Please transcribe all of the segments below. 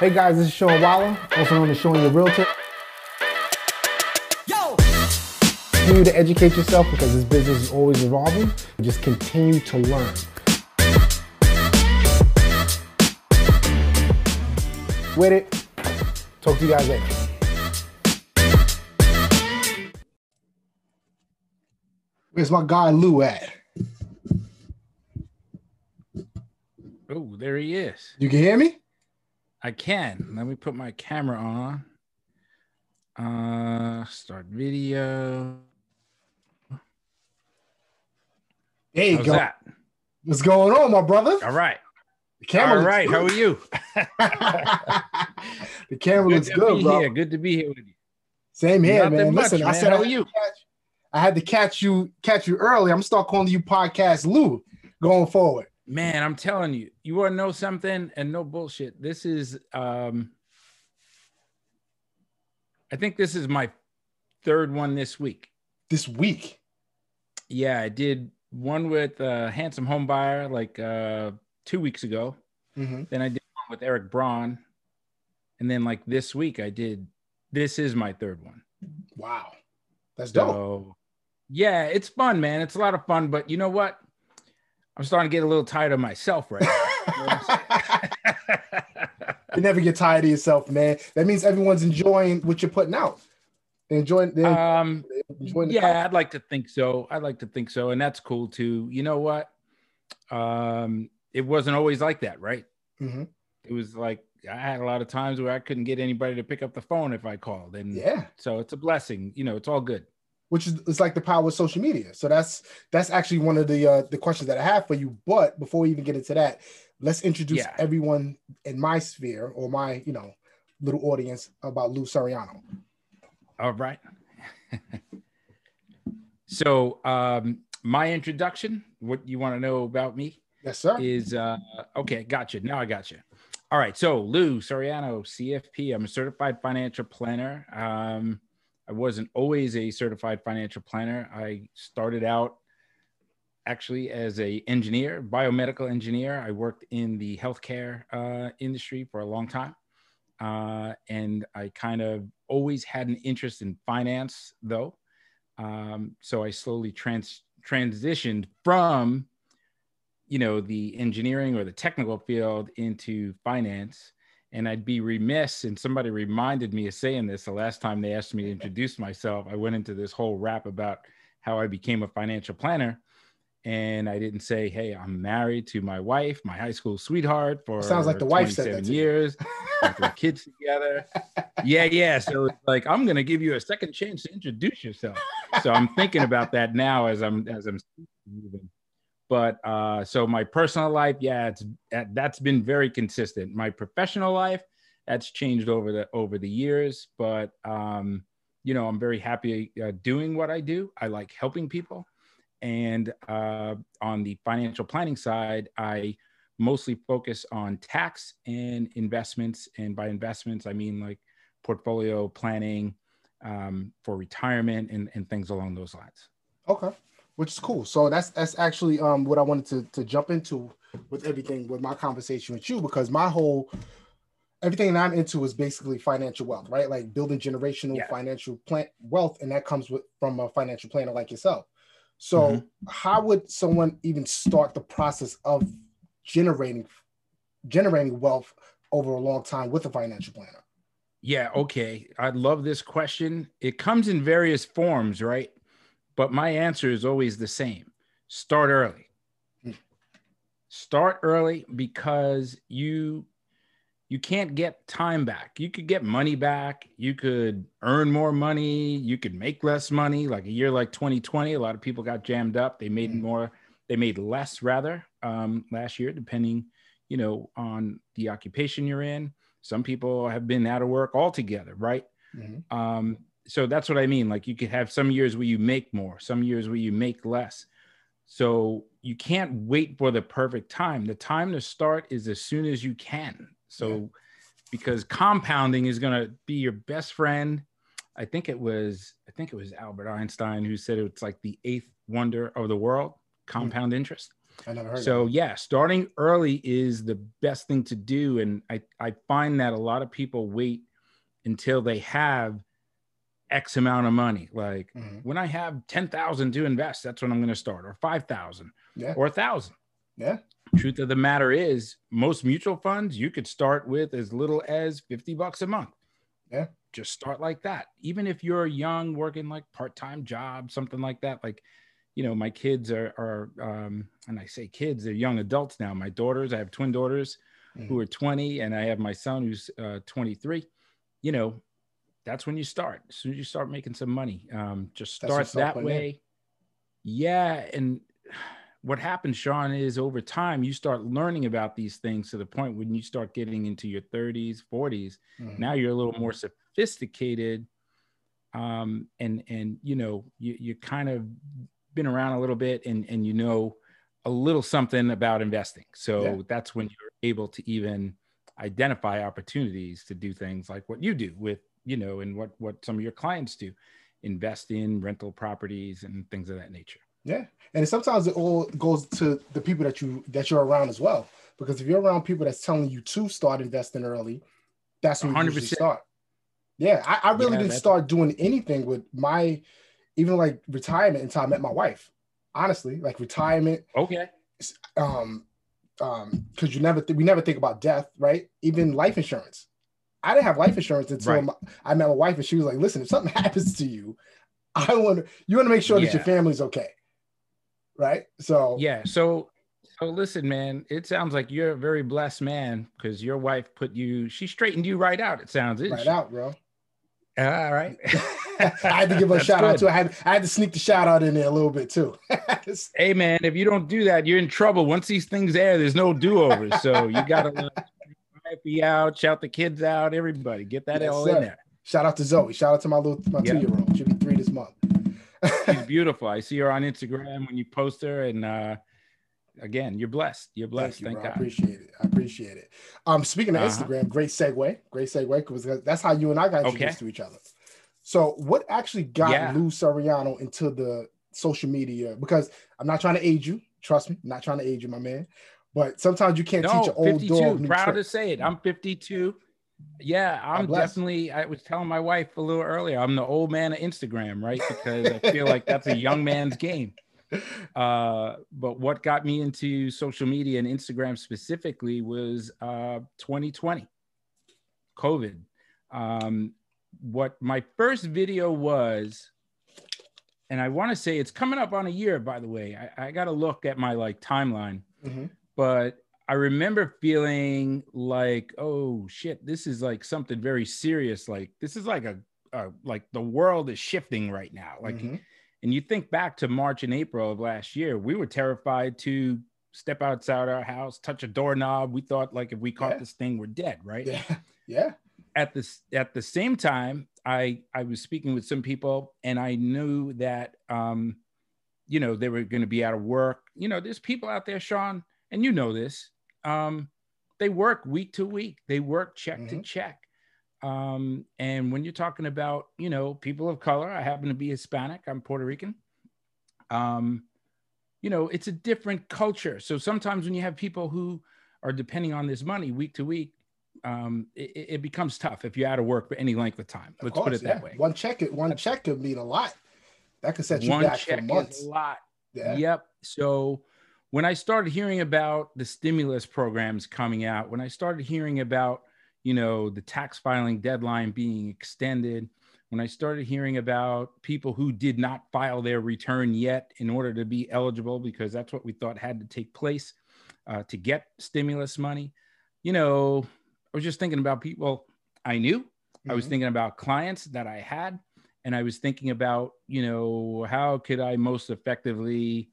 Hey guys, this is Sean Waller, also known as Sean Your Realtor. Yo! Continue to educate yourself because this business is always evolving. Just continue to learn. With it. Talk to you guys later. Where's my guy Lou at? Oh, there he is. You can hear me? I can. Let me put my camera on. Uh, start video. There you How's go. that? What's going on, my brother? All right. The camera All right. How are you? the camera Good looks good, bro. here. Good to be here with you. Same here, Nothing man. much, Listen, I said How are you? Catch, I had to catch you, catch you early. I'm gonna start calling you podcast Lou going forward. Man, I'm telling you, you want to know something and no bullshit. This is, um, I think this is my third one this week. This week. Yeah, I did one with uh, Handsome Home Buyer like uh, two weeks ago. hmm Then I did one with Eric Braun. And then like this week I did this is my third one. Wow, that's dope. So yeah, it's fun, man. It's a lot of fun, but you know what? I'm starting to get a little tired of myself right now. you never get tired of yourself, man. That means everyone's enjoying what you're putting out. They're enjoying. They're um enjoying the yeah, I'd like to think so. I'd like to think so. And that's cool too. You know what? Um, it wasn't always like that, right? hmm It was like I had a lot of times where I couldn't get anybody to pick up the phone if I called. And Yeah, so it's a blessing. You know, it's all good. Which is it's like the power of social media. So that's that's actually one of the uh, the questions that I have for you. But before we even get into that, let's introduce Yeah. everyone in my sphere or my you know little audience about Lou Soriano. All right. so, um, my introduction, what you want to know about me Yes, sir. is uh, okay, gotcha. Now I got you. All right. So, Lou Soriano, CFP, I'm a certified financial planner. Um, I wasn't always a certified financial planner. I started out actually as a engineer, biomedical engineer. I worked in the healthcare uh, industry for a long time, uh, and I kind of always had an interest in finance, though. Um, so I slowly trans transitioned from, you know, the engineering or the technical field into finance. And I'd be remiss, and somebody reminded me of saying this the last time they asked me to introduce myself. I went into this whole rap about how I became a financial planner and I didn't say, "Hey, I'm married to my wife, my high school sweetheart for Sounds like the wife said that 27 years, with kids together." Yeah, yeah. So it's like I'm gonna give you a second chance to introduce yourself. So I'm thinking about that now as I'm as I'm moving. But uh, so my personal life, yeah, it's that, that's been very consistent. My professional life, that's changed over the over the years. But um, you know, I'm very happy uh, doing what I do. I like helping people. And uh, on the financial planning side, I mostly focus on tax and investments. And by investments, I mean like portfolio planning um, for retirement and, and things along those lines. Okay, which is cool. So that's that's actually um what I wanted to to jump into with everything with my conversation with you because my whole everything that I'm into is basically financial wealth, right? Like building generational Yeah. financial plan wealth, and that comes with from a financial planner like yourself. So Mhm. how would someone even start the process of generating generating wealth over a long time with a financial planner? Yeah, okay. I love this question. It comes in various forms, right? But my answer is always the same start early. Hmm. Start early because you you can't get time back. You could get money back. You could earn more money. You could make less money. Like a year like 2020, a lot of people got jammed up. They made Mhm. more, they made less rather um, last year, depending, you know, on the occupation you're in. Some people have been out of work altogether, right? Mhm. Um, so that's what I mean. Like you could have some years where you make more, some years where you make less. So you can't wait for the perfect time. The time to start is as soon as you can. So because compounding is going to be your best friend. I think it was I think it was Albert Einstein who said it's like the eighth wonder of the world, hmm. compound interest. I never heard. So yeah, starting early is the best thing to do, and I I find that a lot of people wait until they have X amount of money. Like Mhm. when I have ten thousand to invest, that's when I'm going to start, or five thousand, Yeah. or a thousand. Yeah. Truth of the matter is, most mutual funds you could start with as little as fifty bucks a month. Yeah. Just start like that. Even if you're young, working like part-time job, something like that. Like, you know, my kids are are um, and I say kids, they're young adults now. My daughters, I have twin daughters who Mhm. are 20, and I have my son who's uh, 23. You know, that's when you start. As soon as you start making some money, um, just start that putting in. way. Yeah, and what happens, Sean, is over time you start learning about these things to the point when you start getting into your 30s, 40s. Mhm. Now you're a little more sophisticated, um, and and you know you you kind of been around a little bit, and and you know a little something about investing. So Yeah. that's when you're able to even identify opportunities to do things like what you do with you know and what what some of your clients do invest in rental properties and things of that nature Yeah, and sometimes it all goes to the people that you that you're around as well. Because if you're around people that's telling you to start investing early, that's when you usually start. Yeah, I, I really Yeah, didn't start doing anything with my even like retirement until I met my wife. Honestly, like retirement, okay um, um, because you never th- we never think about death, right? Even life insurance. I didn't have life insurance until Right. my, I met my wife, and she was like, "Listen, if something happens to you, I want you want to make sure that your family's okay." Right? So yeah so so listen man it sounds like you're a very blessed man because your wife put you she straightened you right out it sounds right she? out, bro. all right I had to give her a shout out good. too. I had I had to sneak the shout out in there a little bit too. hey man if you don't do that you're in trouble once these things air there's no do-overs so you gotta be out shout the kids out everybody get that Yes, all sir. in there shout out to Zoe. Shout out to my little my two year old. She'll be three this month. she's beautiful i see her on instagram when you post her and uh again you're blessed you're blessed Thank you, thank, bro. I god appreciate it. I appreciate it. Um, speaking of Uh-huh. Instagram, great segue. Great segue because that's how you and I got introduced Okay. to each other. So, what actually got Yeah. Lou Soriano into the social media? Because I'm not trying to age you. Trust me, I'm not trying to age you, my man. But sometimes you can't no teach an old 52 dog new proud to say it. I'm 52 yeah i'm definitely i was telling my wife a little earlier i'm the old man of instagram right? Because i feel like that's a young man's game. Uh but what got me into social media and instagram specifically was uh 2020 covid. Um what my first video was and i want to say it's coming up on a year by the way. I, I got to look at my like timeline. Mhm. But I remember feeling like, oh shit, this is like something very serious. Like this is like a, a like the world is shifting right now. Like, Mhm. and you think back to March and April of last year, we were terrified to step outside our house, touch a doorknob. We thought like if we caught Yeah. this thing, we're dead, right? yeah, yeah, at this at the same time, I I was speaking with some people, and I knew that um, you know they were going to be out of work. You know, there's people out there, Sean, and you know this. Um, they work week to week. They work check to Mhm. check. Um, and when you're talking about you know people of color, I happen to be Hispanic. I'm Puerto Rican. Um, you know, it's a different culture. So sometimes when you have people who are depending on this money week to week, um, it, it- becomes tough if you're out of work for any length of time. Let's course, put it that way. One check, it one check could mean a lot. That could set you One back for months. a lot. Yeah, Yep. So when I started hearing about the stimulus programs coming out, when I started hearing about, you know, the tax filing deadline being extended, when I started hearing about people who did not file their return yet in order to be eligible, because that's what we thought had to take place uh, to get stimulus money, you know, I was just thinking about people I knew. I was Mhm. thinking about clients that I had, and I was thinking about, you know, how could I most effectively,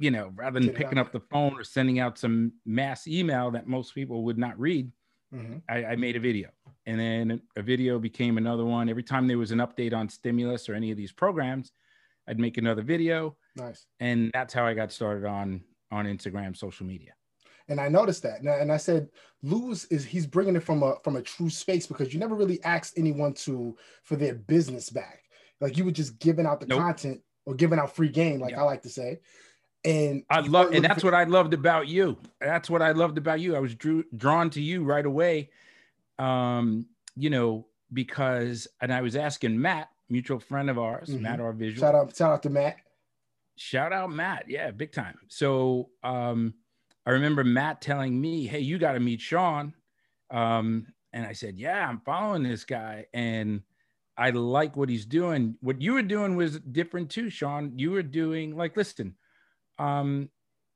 you know, rather than picking up the phone or sending out some mass email that most people would not read, Mhm. I, I made a video. And then a video became another one. Every time there was an update on stimulus or any of these programs, I'd make another video. nice. And that's how I got started on on Instagram, social media. And I noticed that, and I, and I said, Lou's is he's bringing it from a from a true space because you never really asked anyone to for their business back. Like you were just giving out the Nope. content or giving out free game, like Yeah. I like to say. And I love, and that's for- what I loved about you. That's what I loved about you. I was drew, drawn to you right away. Um, you know, because, and I was asking Matt, mutual friend of ours, mm-hmm. Matt our visual. Shout out, shout out to Matt. Shout out Matt, yeah, big time. So, um, I remember Matt telling me, "Hey, you got to meet Sean," um, and I said, "Yeah, I'm following this guy, and I like what he's doing. What you were doing was different too, Sean. You were doing like, listen, um,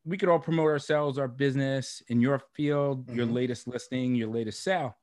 we could all promote ourselves, our business in your field, mm-hmm. your latest listing, your latest sale.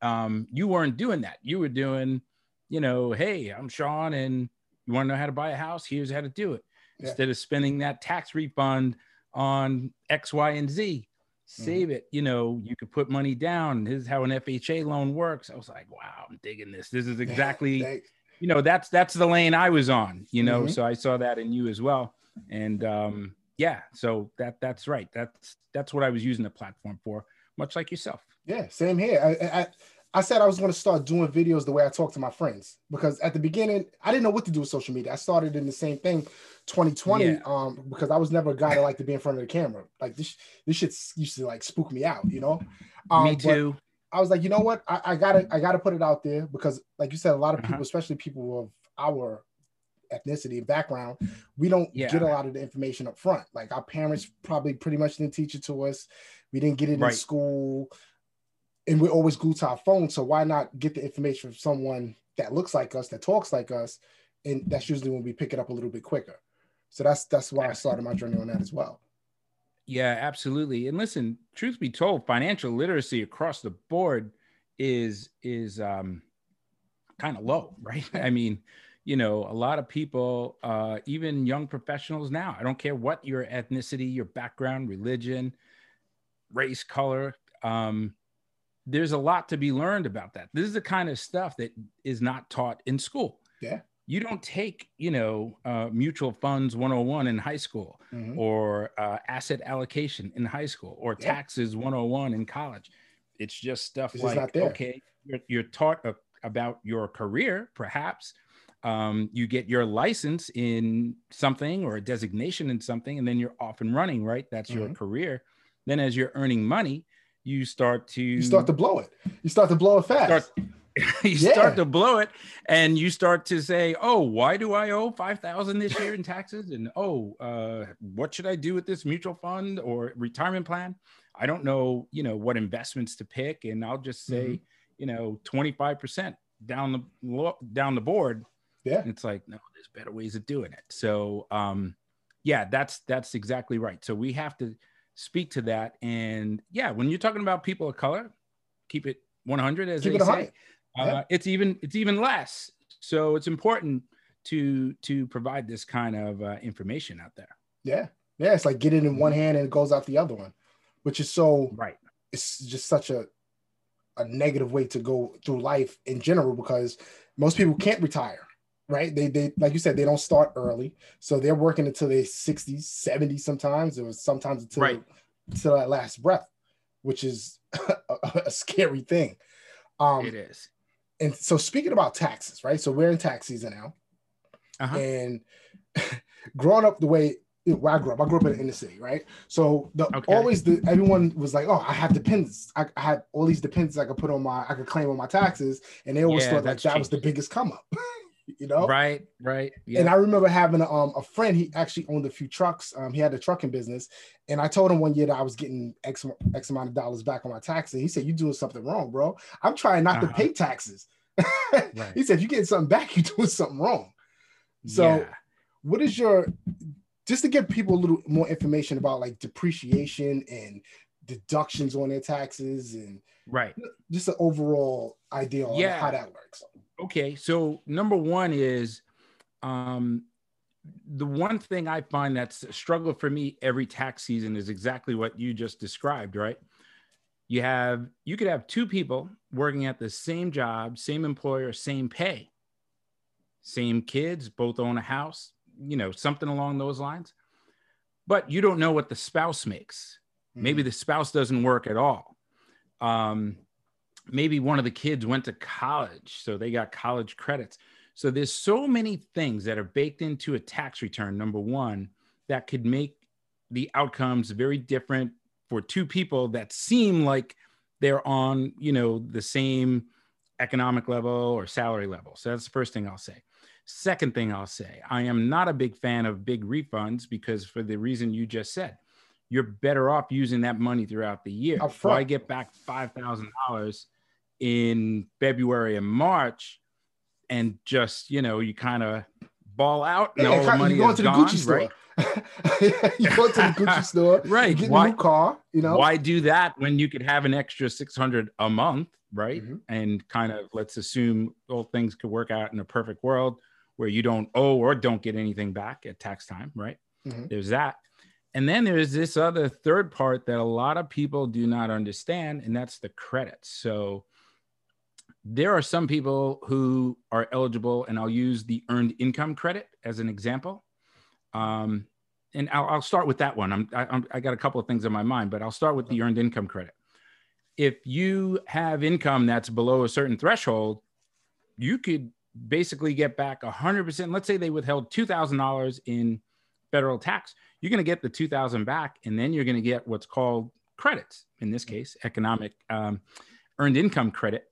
Um, you weren't doing that. You were doing, you know, hey, I'm Sean, and you want to know how to buy a house? Here's how to do it. Yeah. Instead of spending that tax refund on X, Y, and Z, mm-hmm. save mm-hmm. it. You know, you could put money down. This is how an FHA loan works. I was like, wow, I'm digging this. This is exactly, you know, that's that's the lane I was on. You know, mm-hmm. so I saw that in you as well. And um, yeah, so that that's right. That's that's what I was using the platform for, much like yourself. Yeah, same here. I, I I said I was going to start doing videos the way I talk to my friends because at the beginning I didn't know what to do with social media. I started in the same thing, 2020, yeah. um, because I was never a guy that liked to be in front of the camera. Like this, this shit used to like spook me out, you know. Um, me too. I was like, you know what? I, I, gotta, I gotta put it out there because, like you said, a lot of people, uh-huh. especially people of our ethnicity and background, we don't yeah. get a lot of the information up front. Like our parents probably pretty much didn't teach it to us. We didn't get it right. in school and we're always glued to our phone. So why not get the information from someone that looks like us, that talks like us, and that's usually when we pick it up a little bit quicker. So that's that's why I started my journey on that as well. Yeah, absolutely. And listen, truth be told, financial literacy across the board is is um, kind of low, right? I mean, you know, a lot of people, uh, even young professionals now, I don't care what your ethnicity, your background, religion, race, color, um, there's a lot to be learned about that. This is the kind of stuff that is not taught in school. Yeah. You don't take, you know, uh, mutual funds 101 in high school mm-hmm. or uh, asset allocation in high school or yeah. taxes 101 in college. It's just stuff it's like, okay, you're, you're taught a, about your career, perhaps. Um, you get your license in something or a designation in something, and then you're off and running, right? That's mm-hmm. your career. Then, as you're earning money, you start to you start to blow it. You start to blow it fast. Start, you yeah. start to blow it, and you start to say, "Oh, why do I owe five thousand this year in taxes?" And oh, uh, what should I do with this mutual fund or retirement plan? I don't know, you know, what investments to pick, and I'll just say, mm-hmm. you know, twenty five percent down the down the board. Yeah, and it's like, no, there's better ways of doing it. So, um, yeah, that's that's exactly right. So we have to speak to that. And yeah, when you're talking about people of color, keep it 100 as keep they say. Uh. It's even it's even less. So it's important to to provide this kind of uh, information out there. Yeah, yeah. It's like get it in one hand and it goes out the other one, which is so right. It's just such a a negative way to go through life in general because most people can't retire right? They they like you said, they don't start early, so they're working until they're 60s, 70s sometimes, or sometimes until right. until that last breath, which is a, a scary thing. Um, it is. And so speaking about taxes, right? So we're in tax season now, uh-huh. and growing up the way where I grew up, I grew up in the inner city, right? So the okay. always the everyone was like, "Oh, I have dependents. I, I had all these dependents I could put on my, I could claim on my taxes," and they always yeah, thought like that was the biggest come up. you know right right yeah. and i remember having a, um, a friend he actually owned a few trucks um, he had a trucking business and i told him one year that i was getting x, x amount of dollars back on my taxes he said you're doing something wrong bro i'm trying not uh-huh. to pay taxes right. he said if you get something back you're doing something wrong so yeah. what is your just to give people a little more information about like depreciation and deductions on their taxes and right. Just an overall idea on yeah. how that works. Okay so number one is um the one thing i find that's a struggle for me every tax season is exactly what you just described right? You have you could have two people working at the same job same employer same pay. Same kids both own a house you know something along those lines. But you don't know what the spouse makes. Mm-hmm. maybe the spouse doesn't work at all um, maybe one of the kids went to college, so they got college credits. So there's so many things that are baked into a tax return. Number one, that could make the outcomes very different for two people that seem like they're on, you know, the same economic level or salary level. So that's the first thing I'll say. Second thing I'll say, I am not a big fan of big refunds because for the reason you just said, you're better off using that money throughout the year. Why get back five thousand dollars in February and March, and just you know you kind of ball out and yeah, all the money you go into the gone, Gucci store. Right? you go to the Gucci store, right? Get why, a new car, you know. Why do that when you could have an extra six hundred a month, right? Mm-hmm. And kind of let's assume all things could work out in a perfect world where you don't owe or don't get anything back at tax time, right? Mm-hmm. There's that. And then there's this other third part that a lot of people do not understand, and that's the credits. So there are some people who are eligible, and I'll use the earned income credit as an example. Um, and I'll, I'll, start with that one. I'm, I, am i got a couple of things in my mind, but I'll start with the earned income credit. If you have income that's below a certain threshold, you could basically get back 100%. Let's say they withheld $2,000 in federal tax you're going to get the 2000 back and then you're going to get what's called credits in this case economic um, earned income credit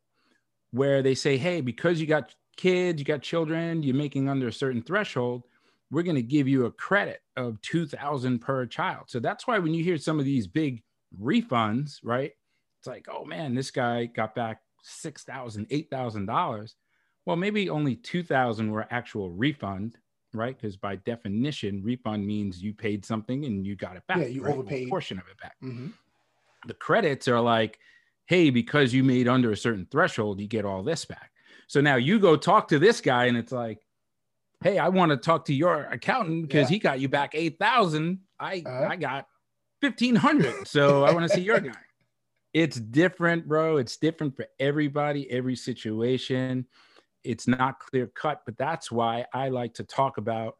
where they say hey because you got kids you got children you're making under a certain threshold we're going to give you a credit of 2000 per child. So that's why when you hear some of these big refunds right it's like oh man this guy got back $6000 8000 dollars. Well maybe only 2000 were actual refund right? Because by definition, refund means you paid something and you got it back. Yeah, you right? overpaid a portion of it back. Mm-hmm. The credits are like, hey, because you made under a certain threshold, you get all this back. So now you go talk to this guy, and it's like, hey, I want to talk to your accountant because yeah. he got you back eight thousand. I uh-huh. I got fifteen hundred. So I want to see your guy. It's different, bro. It's different for everybody, every situation it's not clear cut, but that's why I like to talk about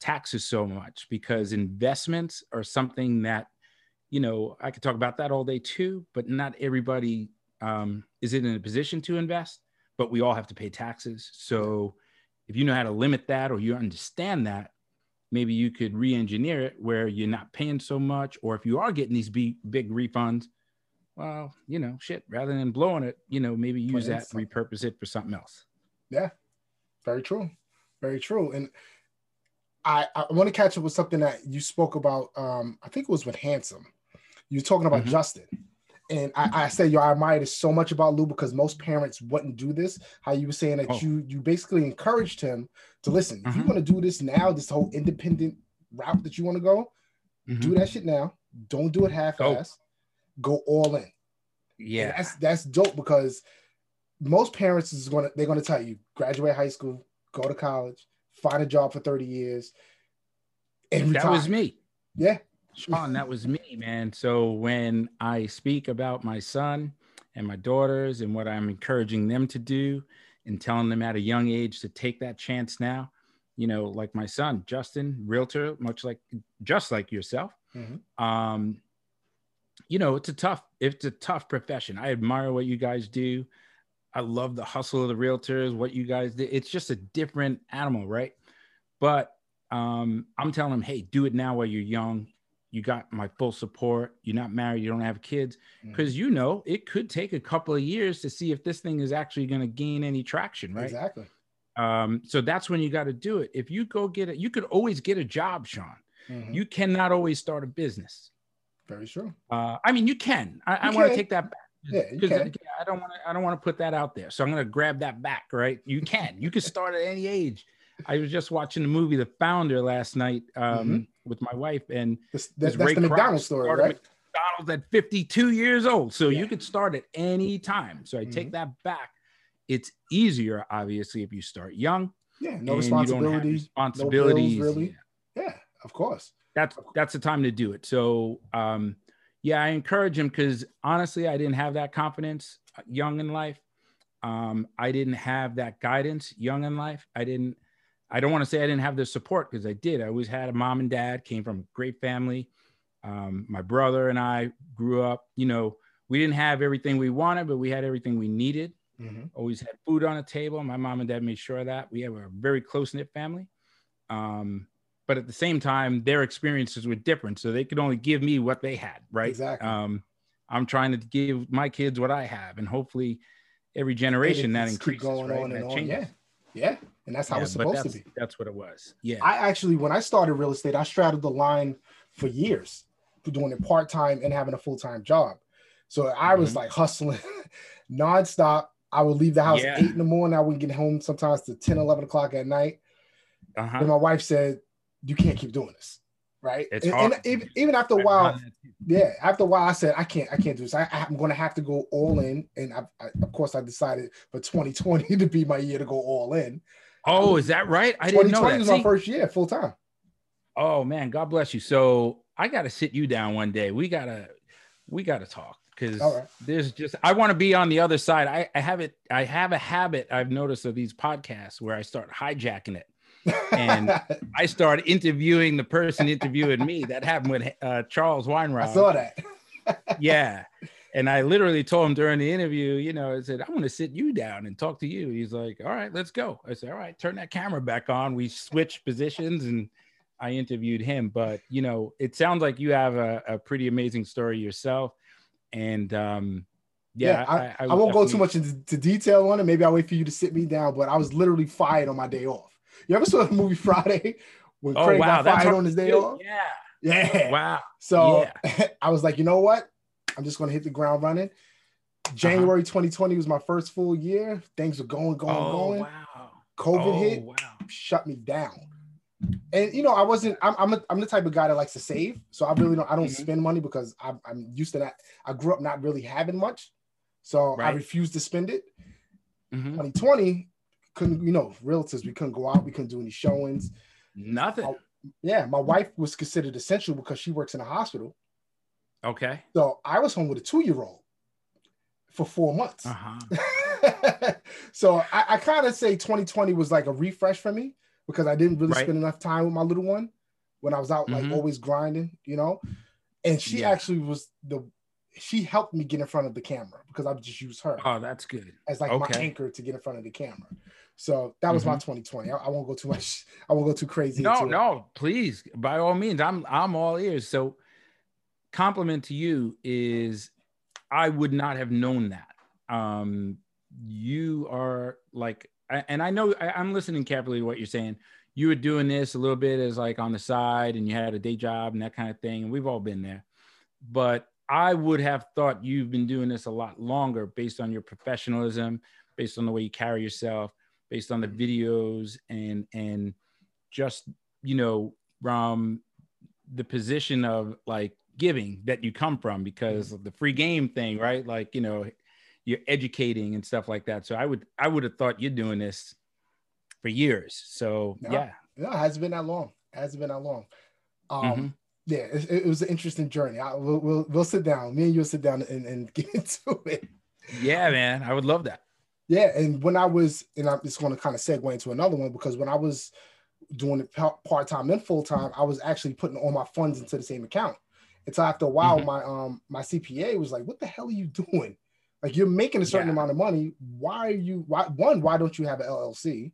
taxes so much because investments are something that, you know, I could talk about that all day too, but not everybody um, is in a position to invest, but we all have to pay taxes. So if you know how to limit that or you understand that, maybe you could re-engineer it where you're not paying so much, or if you are getting these big, big refunds, well, you know, shit, rather than blowing it, you know, maybe use that, repurpose it for something else. Yeah, very true, very true. And I I want to catch up with something that you spoke about. Um, I think it was with Handsome. You were talking about mm-hmm. Justin. And I, I said, yo, I admire this so much about Lou because most parents wouldn't do this. How you were saying that oh. you you basically encouraged him to listen. Mm-hmm. If you want to do this now, this whole independent route that you want to go, mm-hmm. do that shit now. Don't do it half-ass. Go all in. Yeah, and that's that's dope because most parents is going to they're going to tell you graduate high school, go to college, find a job for 30 years. And that was me. Yeah. Sean, that was me, man. So when I speak about my son and my daughters and what I'm encouraging them to do and telling them at a young age to take that chance now, you know, like my son, Justin, realtor, much like just like yourself. Mm-hmm. Um, you know, it's a tough, it's a tough profession. I admire what you guys do. I love the hustle of the realtors, what you guys did. It's just a different animal, right? But um, I'm telling them, hey, do it now while you're young. You got my full support. You're not married. You don't have kids. Because mm-hmm. you know, it could take a couple of years to see if this thing is actually going to gain any traction, right? Exactly. Um, so that's when you got to do it. If you go get it, you could always get a job, Sean. Mm-hmm. You cannot always start a business. Very true. Uh, I mean, you can. I, I want to take that back. Yeah, because I don't want to. I don't want to put that out there. So I'm going to grab that back. Right? You can. You can start at any age. I was just watching the movie The Founder last night um, mm-hmm. with my wife, and this, that's, that's the McDonald's story, right? McDonald's at 52 years old, so yeah. you could start at any time. So I mm-hmm. take that back. It's easier, obviously, if you start young. Yeah, no responsibilities, responsibilities. No bills, really. Yeah. yeah, of course. That's that's the time to do it. So um, yeah, I encourage him because honestly, I didn't have that confidence uh, young in life. Um, I didn't have that guidance young in life. I didn't, I don't want to say I didn't have the support because I did. I always had a mom and dad, came from a great family. Um, my brother and I grew up, you know, we didn't have everything we wanted, but we had everything we needed. Mm-hmm. Always had food on the table. My mom and dad made sure of that. We have a very close knit family. Um, but at the same time, their experiences were different, so they could only give me what they had, right? Exactly. Um, I'm trying to give my kids what I have, and hopefully, every generation that increases, going right? on and That on. Yeah, yeah, and that's how Yeah, it's supposed to be. That's what it was. Yeah. I actually, when I started real estate, I straddled the line for years, for doing it part time and having a full time job. So I was Mhm. like hustling nonstop. I would leave the house Yeah. at eight in the morning. I would get home sometimes to 10, 11 o'clock at night. uh-huh. And my wife said, You can't keep doing this. Right. It's and, hard. and even, even after a while, done that too. yeah, after a while, I said, I can't, I can't do this. I, I'm going to have to go all in. And I, I, of course, I decided for 2020 to be my year to go all in. Oh, is that right? I didn't know 2020 that. was my first year full time. Oh man, God bless you. So I got to sit you down one day. We gotta, we gotta talk because right. there's just I want to be on the other side. I, I have it. I have a habit I've noticed of these podcasts where I start hijacking it. And I started interviewing the person interviewing me. That happened with uh, Charles I saw that. yeah. And I literally told him during the interview, you know, I said, I want to sit you down and talk to you. He's like, All right, let's go. I said, All right, turn that camera back on. We switched positions and I interviewed him. But, you know, it sounds like you have a, a pretty amazing story yourself. And um, yeah, I, I, would won't go too much into detail on it. Maybe I'll wait for you to sit me down, but I was literally fired on my day off. You ever saw the movie Friday when Oh, Craig wow. got fired on his day off? Yeah. Yeah. Wow. So I was like, you know what? I'm just going to hit the ground running. Uh-huh. January 2020 was my first full year. Things were going, going, Oh, going. wow. COVID oh, hit, Wow. shut me down. And you know, I wasn't. I'm I'm, a, I'm the type of guy that likes to save, so I really don't. I don't Mhm. spend money because I'm, I'm used to that. I grew up not really having much, so I Right. refused to spend it. Mhm. 2020 couldn't. You know, realtors we couldn't go out. We couldn't do any showings. Nothing. Yeah, my wife was considered essential because she works in a hospital. Okay. So I was home with a two year old for four months. Uh huh. so I, I kind of say 2020 was like a refresh for me because I didn't really Right. spend enough time with my little one when I was out like Mhm. always grinding, you know. And she Yeah. actually was the she helped me get in front of the camera because I would just use her Oh, that's good. as like my anchor to get in front of the camera. So that was my 2020. I, I won't go too much. I won't go too crazy. No, into it. no, please, by all means, I'm I'm all ears. So, compliment to you is, I would not have known that. Um, you are like, and I know I, I'm listening carefully to what you're saying. You were doing this a little bit as like on the side, and you had a day job and that kind of thing, and we've all been there. But I would have thought you've been doing this a lot longer, based on your professionalism, based on the way you carry yourself, based on the videos, and and just you know from the position of like giving that you come from because of the free game thing right like you know you're educating and stuff like that so i would i would have thought you're doing this for years so No. yeah No, it hasn't been that long. It hasn't been that long. Um, Mhm. Yeah, it, it was an interesting journey. I, we'll, we'll we'll sit down. Me and you'll sit down and, and get into it. yeah man i would love that Yeah, and when I was, and I'm just going to kind of segue into another one because when I was doing it part time and full time, I was actually putting all my funds into the same account. And so after a while, Mhm. my um my CPA was like, "What the hell are you doing? Like you're making a certain Yeah. amount of money. Why are you? Why one? Why don't you have an LLC?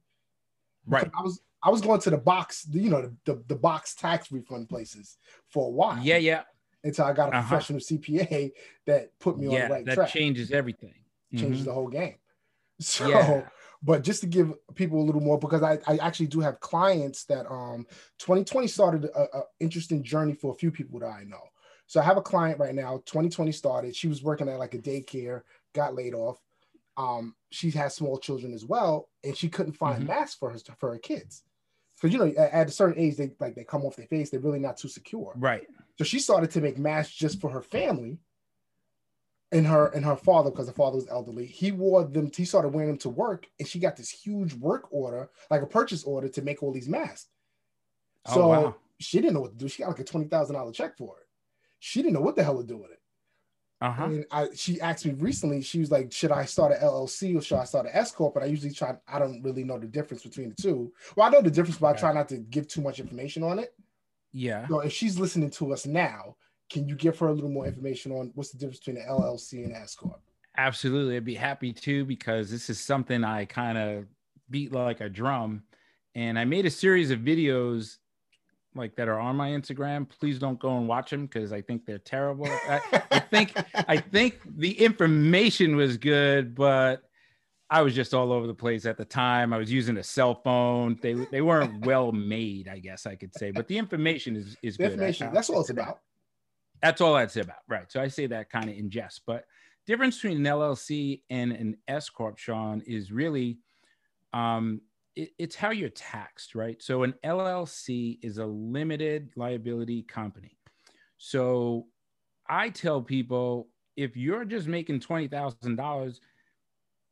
right I was I was going to the box, you know, the, the, the box tax refund places for a while. yeah yeah Until I got a Uh-huh. professional CPA that put me on yeah the right that track. changes everything Changes Mhm. the whole game. So yeah but just to give people a little more because I, I actually do have clients that um 2020 started a, a interesting journey for a few people that I know. So I have a client right now, 2020 started. She was working at like a daycare, got laid off. Um, she has small children as well, and she couldn't find Mhm. masks for her for her kids. Because you know, at, a certain age, they like they come off their face, they're really not too secure. right So she started to make masks just for her family and her and her father, because the father was elderly. He wore them, he started wearing them to work, and she got this huge work order, like a purchase order to make all these masks. Oh, So wow. she didn't know what to do. She got like a twenty thousand dollar check for it. She didn't know what the hell to do with it. Uh-huh And I, she asked me recently, she was like, should I start an LLC or should I start an S Corp? And I usually try, I don't really know the difference between the two. Well, I know the difference, but I try not to give too much information on it. yeah So if she's listening to us now, can you give her a little more information on what's the difference between an LLC and an S corp? Absolutely. I'd be happy to because this is something I kind of beat like a drum. And I made a series of videos like that are on my Instagram. Please don't go and watch them because I think they're terrible. I, I think I think the information was good, but I was just all over the place at the time. I was using a cell phone. They they weren't well made, I guess I could say. But the information is is The good. information. That's all it's about. that's all that's about, right? So I say that kind of in jest, but difference between an LLC and an S corp, Sean, is really um, it- it's how you're taxed, right? So an LLC is a limited liability company. So I tell people if you're just making twenty thousand dollars,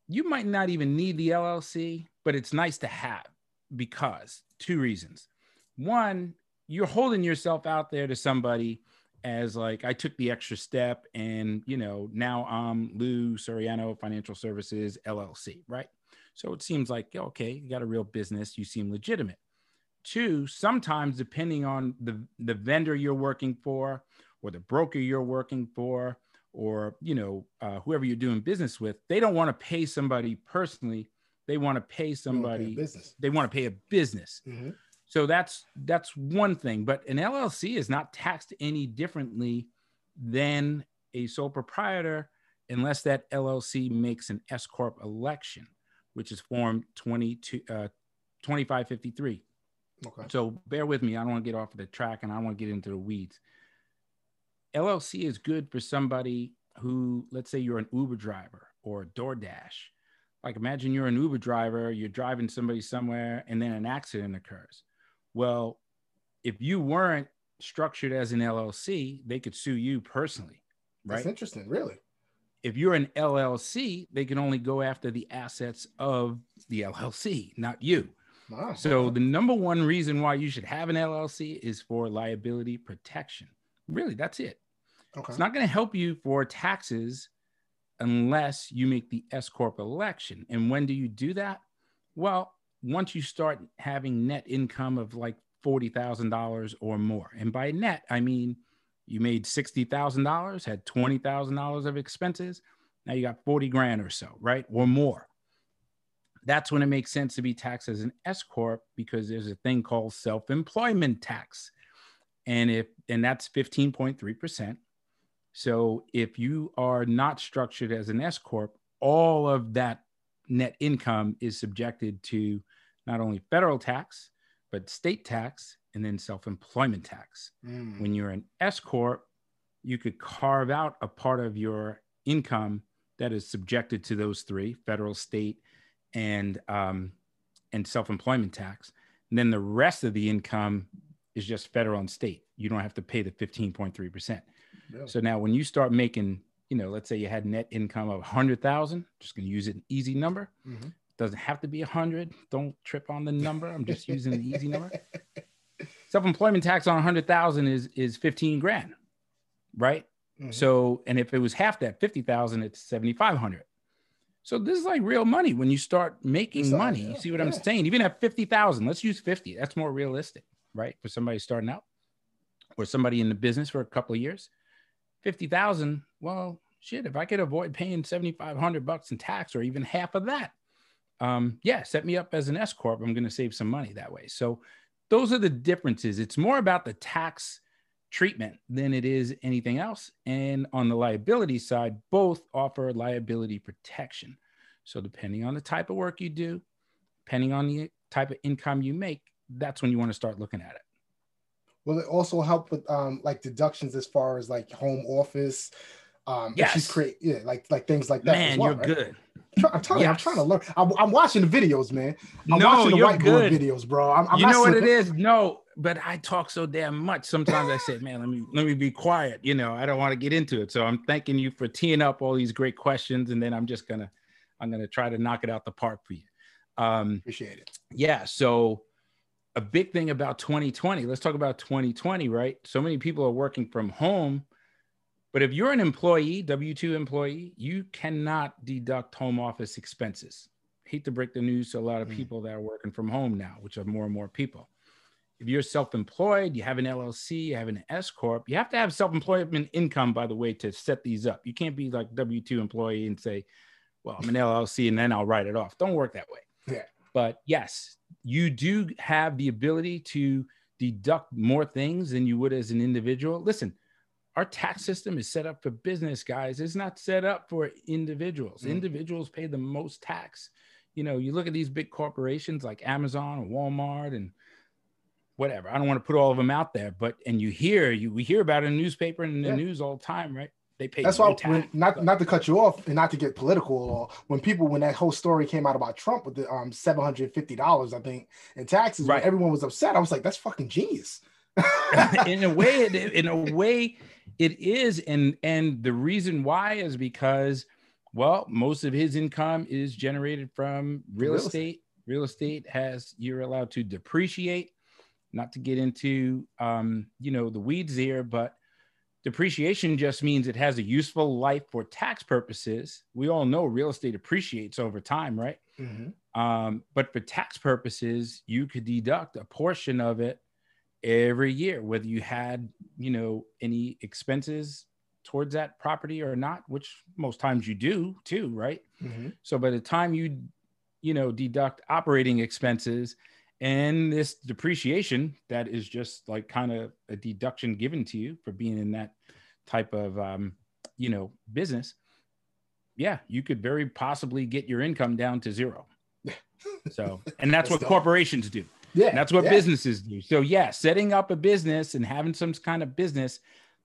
you might not even need the LLC, but it's nice to have because two reasons. One, you're holding yourself out there to somebody as like I took the extra step and you know now I'm Lou Soriano Financial Services LLC, right? So it seems like okay, you got a real business, you seem legitimate. Two, sometimes depending on the the vendor you're working for or the broker you're working for or you know uh, whoever you're doing business with, they don't want to pay somebody personally. They want to pay You wanna pay a somebody. business. They want to pay a business. Mhm. So that's that's one thing, but an LLC is not taxed any differently than a sole proprietor unless that LLC makes an S corp election, which is form 22 uh 2553. Okay. So bear with me, I don't want to get off of the track and I don't want to get into the weeds. LLC is good for somebody who let's say you're an Uber driver or DoorDash. Like imagine you're an Uber driver, you're driving somebody somewhere and then an accident occurs. Well, if you weren't structured as an LLC, they could sue you personally, That's interesting. Really. If you're an LLC, they can only go after the assets of the LLC, not you. Wow. So the number one reason why you should have an LLC is for liability protection. Really, that's it. okay. It's not going to help you for taxes unless you make the S corp election. And when do you do that? Well, once you start having net income of like forty thousand dollars or more, and by net I mean you made sixty thousand dollars, had twenty thousand dollars of expenses. Now you got forty grand or so, right, or more. That's when it makes sense to be taxed as an S corp because there's a thing called self-employment tax, and if and that's fifteen point three percent. So if you are not structured as an S corp, all of that net income is subjected to not only federal tax but state tax and then self-employment tax. Mm. When you're an S corp, you could carve out a part of your income that is subjected to those three: federal, state, and um, and self-employment tax. And then the rest of the income is just federal and state. You don't have to pay the 15.3 percent. Yeah. So now when you start making, you know, let's say you had net income of 100,000, just going to use an easy number. Mhm. Doesn't have to be 100. Don't trip on the number. I'm just using the easy number. Self-employment tax on 100,000 is is 15 grand, right? Mhm. So, and if it was half that, 50,000, it's 7,500. So this is like real money when you start making money. yeah, You see what I'm saying? Even at 50,000, let's use 50. That's more realistic, right? For somebody starting out or somebody in the business for a couple of years. 50,000, well, shit, if I could avoid paying 7,500 bucks in tax or even half of that, um, yeah, set me up as an S corp. I'm going to save some money that way. So those are the differences. It's more about the tax treatment than it is anything else. And on the liability side, both offer liability protection. So depending on the type of work you do, depending on the type of income you make, that's when you want to start looking at it. Will it also help with um like deductions as far as like home office? Um, if she's Yes. create yeah, like like things like that. Man, well, you're right? good. I'm telling you, I'm trying to learn. I'm, I'm watching the videos, man. I'm no, watching the you're whiteboard good. videos, bro. I'm, I'm you know what it is? No, but I talk so damn much. Sometimes I say, man, let me let me be quiet. You know, I don't want to get into it. So I'm thanking you for teeing up all these great questions, and then I'm just gonna I'm gonna try to knock it out the park for you. Um, Appreciate it. yeah. So a big thing about 2020. Let's talk about 2020, right? So many people are working from home. But if you're an employee, W 2 employee, you cannot deduct home office expenses. Hate to break the news to a lot of Mm. people that are working from home now, which are more and more people. If you're self employed, you have an LLC, you have an S Corp, you have to have self employment income, by the way, to set these up. You can't be like W 2 employee and say, well, I'm an LLC and then I'll write it off. Don't work that way. Yeah. But yes, you do have the ability to deduct more things than you would as an individual. Listen, our tax system is set up for business guys. It's not set up for individuals. Mm. Individuals pay the most tax. You know, you look at these big corporations like Amazon or Walmart and whatever. I don't want to put all of them out there, but and you hear you we hear about it in the newspaper and in the yeah. news all the time, right? They pay. That's why, when, not not to cut you off and not to get political at all when people when that whole story came out about Trump with the um seven hundred fifty dollars, I think, in taxes, right? everyone was upset. I was like, that's fucking genius. in a way, in a way, it is, and and the reason why is because, well, most of his income is generated from real, real estate. Real estate has you're allowed to depreciate. Not to get into um, you know the weeds here, but depreciation just means it has a useful life for tax purposes. We all know real estate appreciates over time, right? Mm-hmm. Um, but for tax purposes, you could deduct a portion of it every year, whether you had, you know, any expenses towards that property or not, which most times you do too, right? Mm-hmm. So by the time you, you know, deduct operating expenses and this depreciation that is just like kind of a deduction given to you for being in that type of, um, you know, business, yeah, you could very possibly get your income down to zero. So, and that's, that's what dope. corporations do. Yeah. And that's what yeah. businesses do. So, yeah, setting up a business and having some kind of business,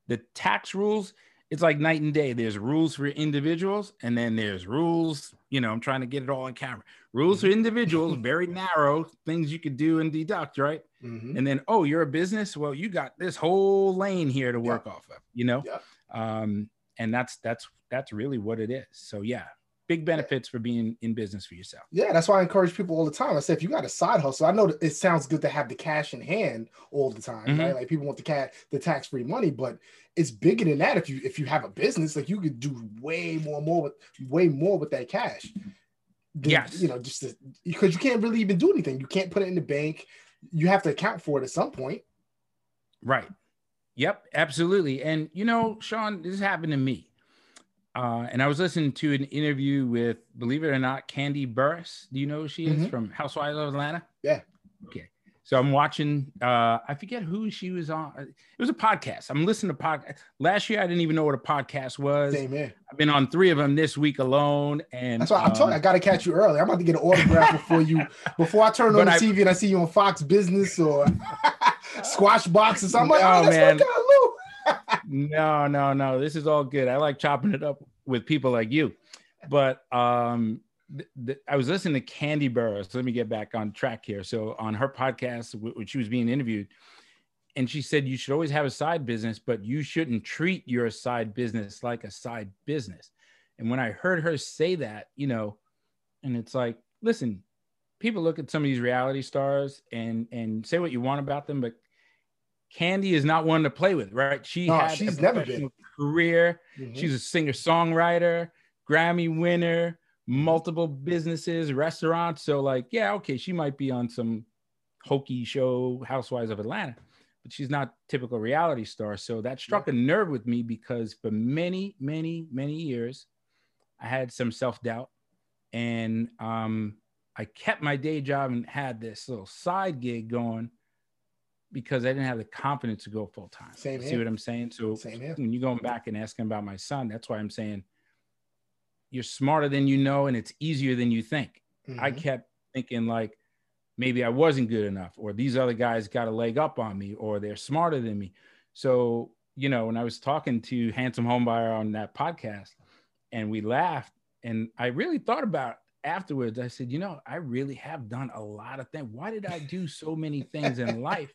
the tax rules, it's like night and day. There's rules for individuals, and then there's rules. You know, I'm trying to get it all on camera. Rules for individuals, very narrow things you could do and deduct, right? Mm-hmm. And then, oh, you're a business. Well, you got this whole lane here to work yeah. off of. You know, yeah. um, and that's that's that's really what it is. So, yeah, big benefits for being in business for yourself. Yeah, that's why I encourage people all the time. I say if you got a side hustle, I know it sounds good to have the cash in hand all the time, mm-hmm. right? Like people want the cat the tax free money, but it's bigger than that. If you if you have a business, like you could do way more more with way more with that cash. Than, yes, you know, just because you can't really even do anything. You can't put it in the bank. You have to account for it at some point. Right. Yep, absolutely. And you know, Sean, this happened to me. Uh, and I was listening to an interview with, believe it or not, Kandi Burruss. Do you know who she is mm-hmm. from Housewives of Atlanta? Yeah. Okay. So I'm watching. Uh, I forget who she was on. It was a podcast. I'm listening to podcast. Last year, I didn't even know what a podcast was. Same here. I've been on three of them this week alone, and that's why I'm telling you, I got to catch you early. I'm about to get an autograph before you, before I turn on the I, TV and I see you on Fox Business or Squash Box or something. Oh, like, oh, man no, no, no. This is all good. I like chopping it up with people like you. But um, th- th- I was listening to Kandi Burruss. So let me get back on track here. So on her podcast, which she was being interviewed, and she said you should always have a side business, but you shouldn't treat your side business like a side business. And when I heard her say that, you know, and it's like, listen, people look at some of these reality stars and and say what you want about them, but Kandi is not one to play with, right? She no, had she's a never been. career. Mm-hmm. She's a singer songwriter, Grammy winner, multiple businesses, restaurants. So, like, yeah, okay, she might be on some hokey show, Housewives of Atlanta, but she's not typical reality star. So that struck yeah. a nerve with me because for many, many, many years, I had some self doubt, and um, I kept my day job and had this little side gig going because I didn't have the confidence to go full time. Same See what I'm saying? So Same here. when you're going back and asking about my son, that's why I'm saying you're smarter than you know, and it's easier than you think. Mm-hmm. I kept thinking like maybe I wasn't good enough, or these other guys got a leg up on me, or they're smarter than me. So you know, when I was talking to Handsome Homebuyer on that podcast, and we laughed, and I really thought about afterwards. I said, you know, I really have done a lot of things. Why did I do so many things in life?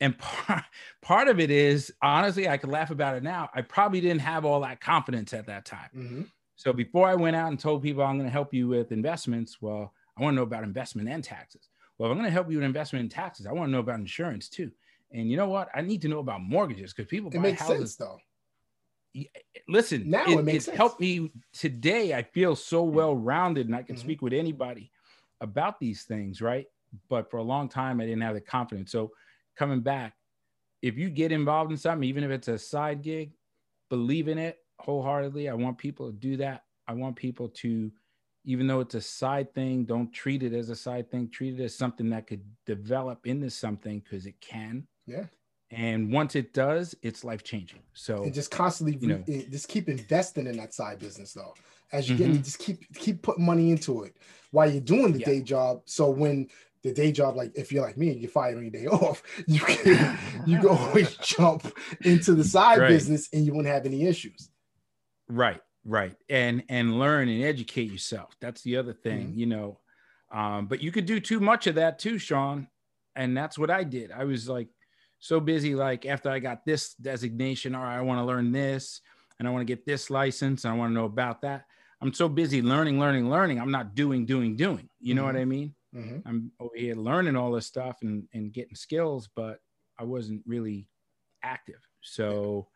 And part, part of it is honestly i could laugh about it now i probably didn't have all that confidence at that time. Mm-hmm. so before i went out and told people i'm going to help you with investments well i want to know about investment and taxes. Well if i'm going to help you with investment and taxes i want to know about insurance too. And you know what? I need to know about mortgages because people it buy makes houses sense, though listen now it, it makes it helped me today i feel so well rounded and i can mm-hmm. speak with anybody about these things right? But for a long time i didn't have the confidence. So coming back, if you get involved in something, even if it's a side gig, believe in it wholeheartedly. I want people to do that. I want people to even though it's a side thing, don't treat it as a side thing. Treat it as something that could develop into something because it can. Yeah. And once it does, it's life changing. So and just constantly, you know. re- just keep investing in that side business though. As you get, Mhm. just keep keep putting money into it while you're doing the Yeah. day job. So when the day job, like if you're like me, you're fired on your day off, you can you can always jump into the side Right. business and you wouldn't have any issues. right right. And and learn and educate yourself. That's the other thing Mm-hmm. you know. Um but you could do too much of that too sean. And that's what i did. I was like so busy like after i got this designation all right i want to learn this and i want to get this license and i want to know about that. I'm so busy learning learning learning i'm not doing doing doing. You know what i mean Mhm. i'm over here learning all this stuff and and getting skills but i wasn't really active. So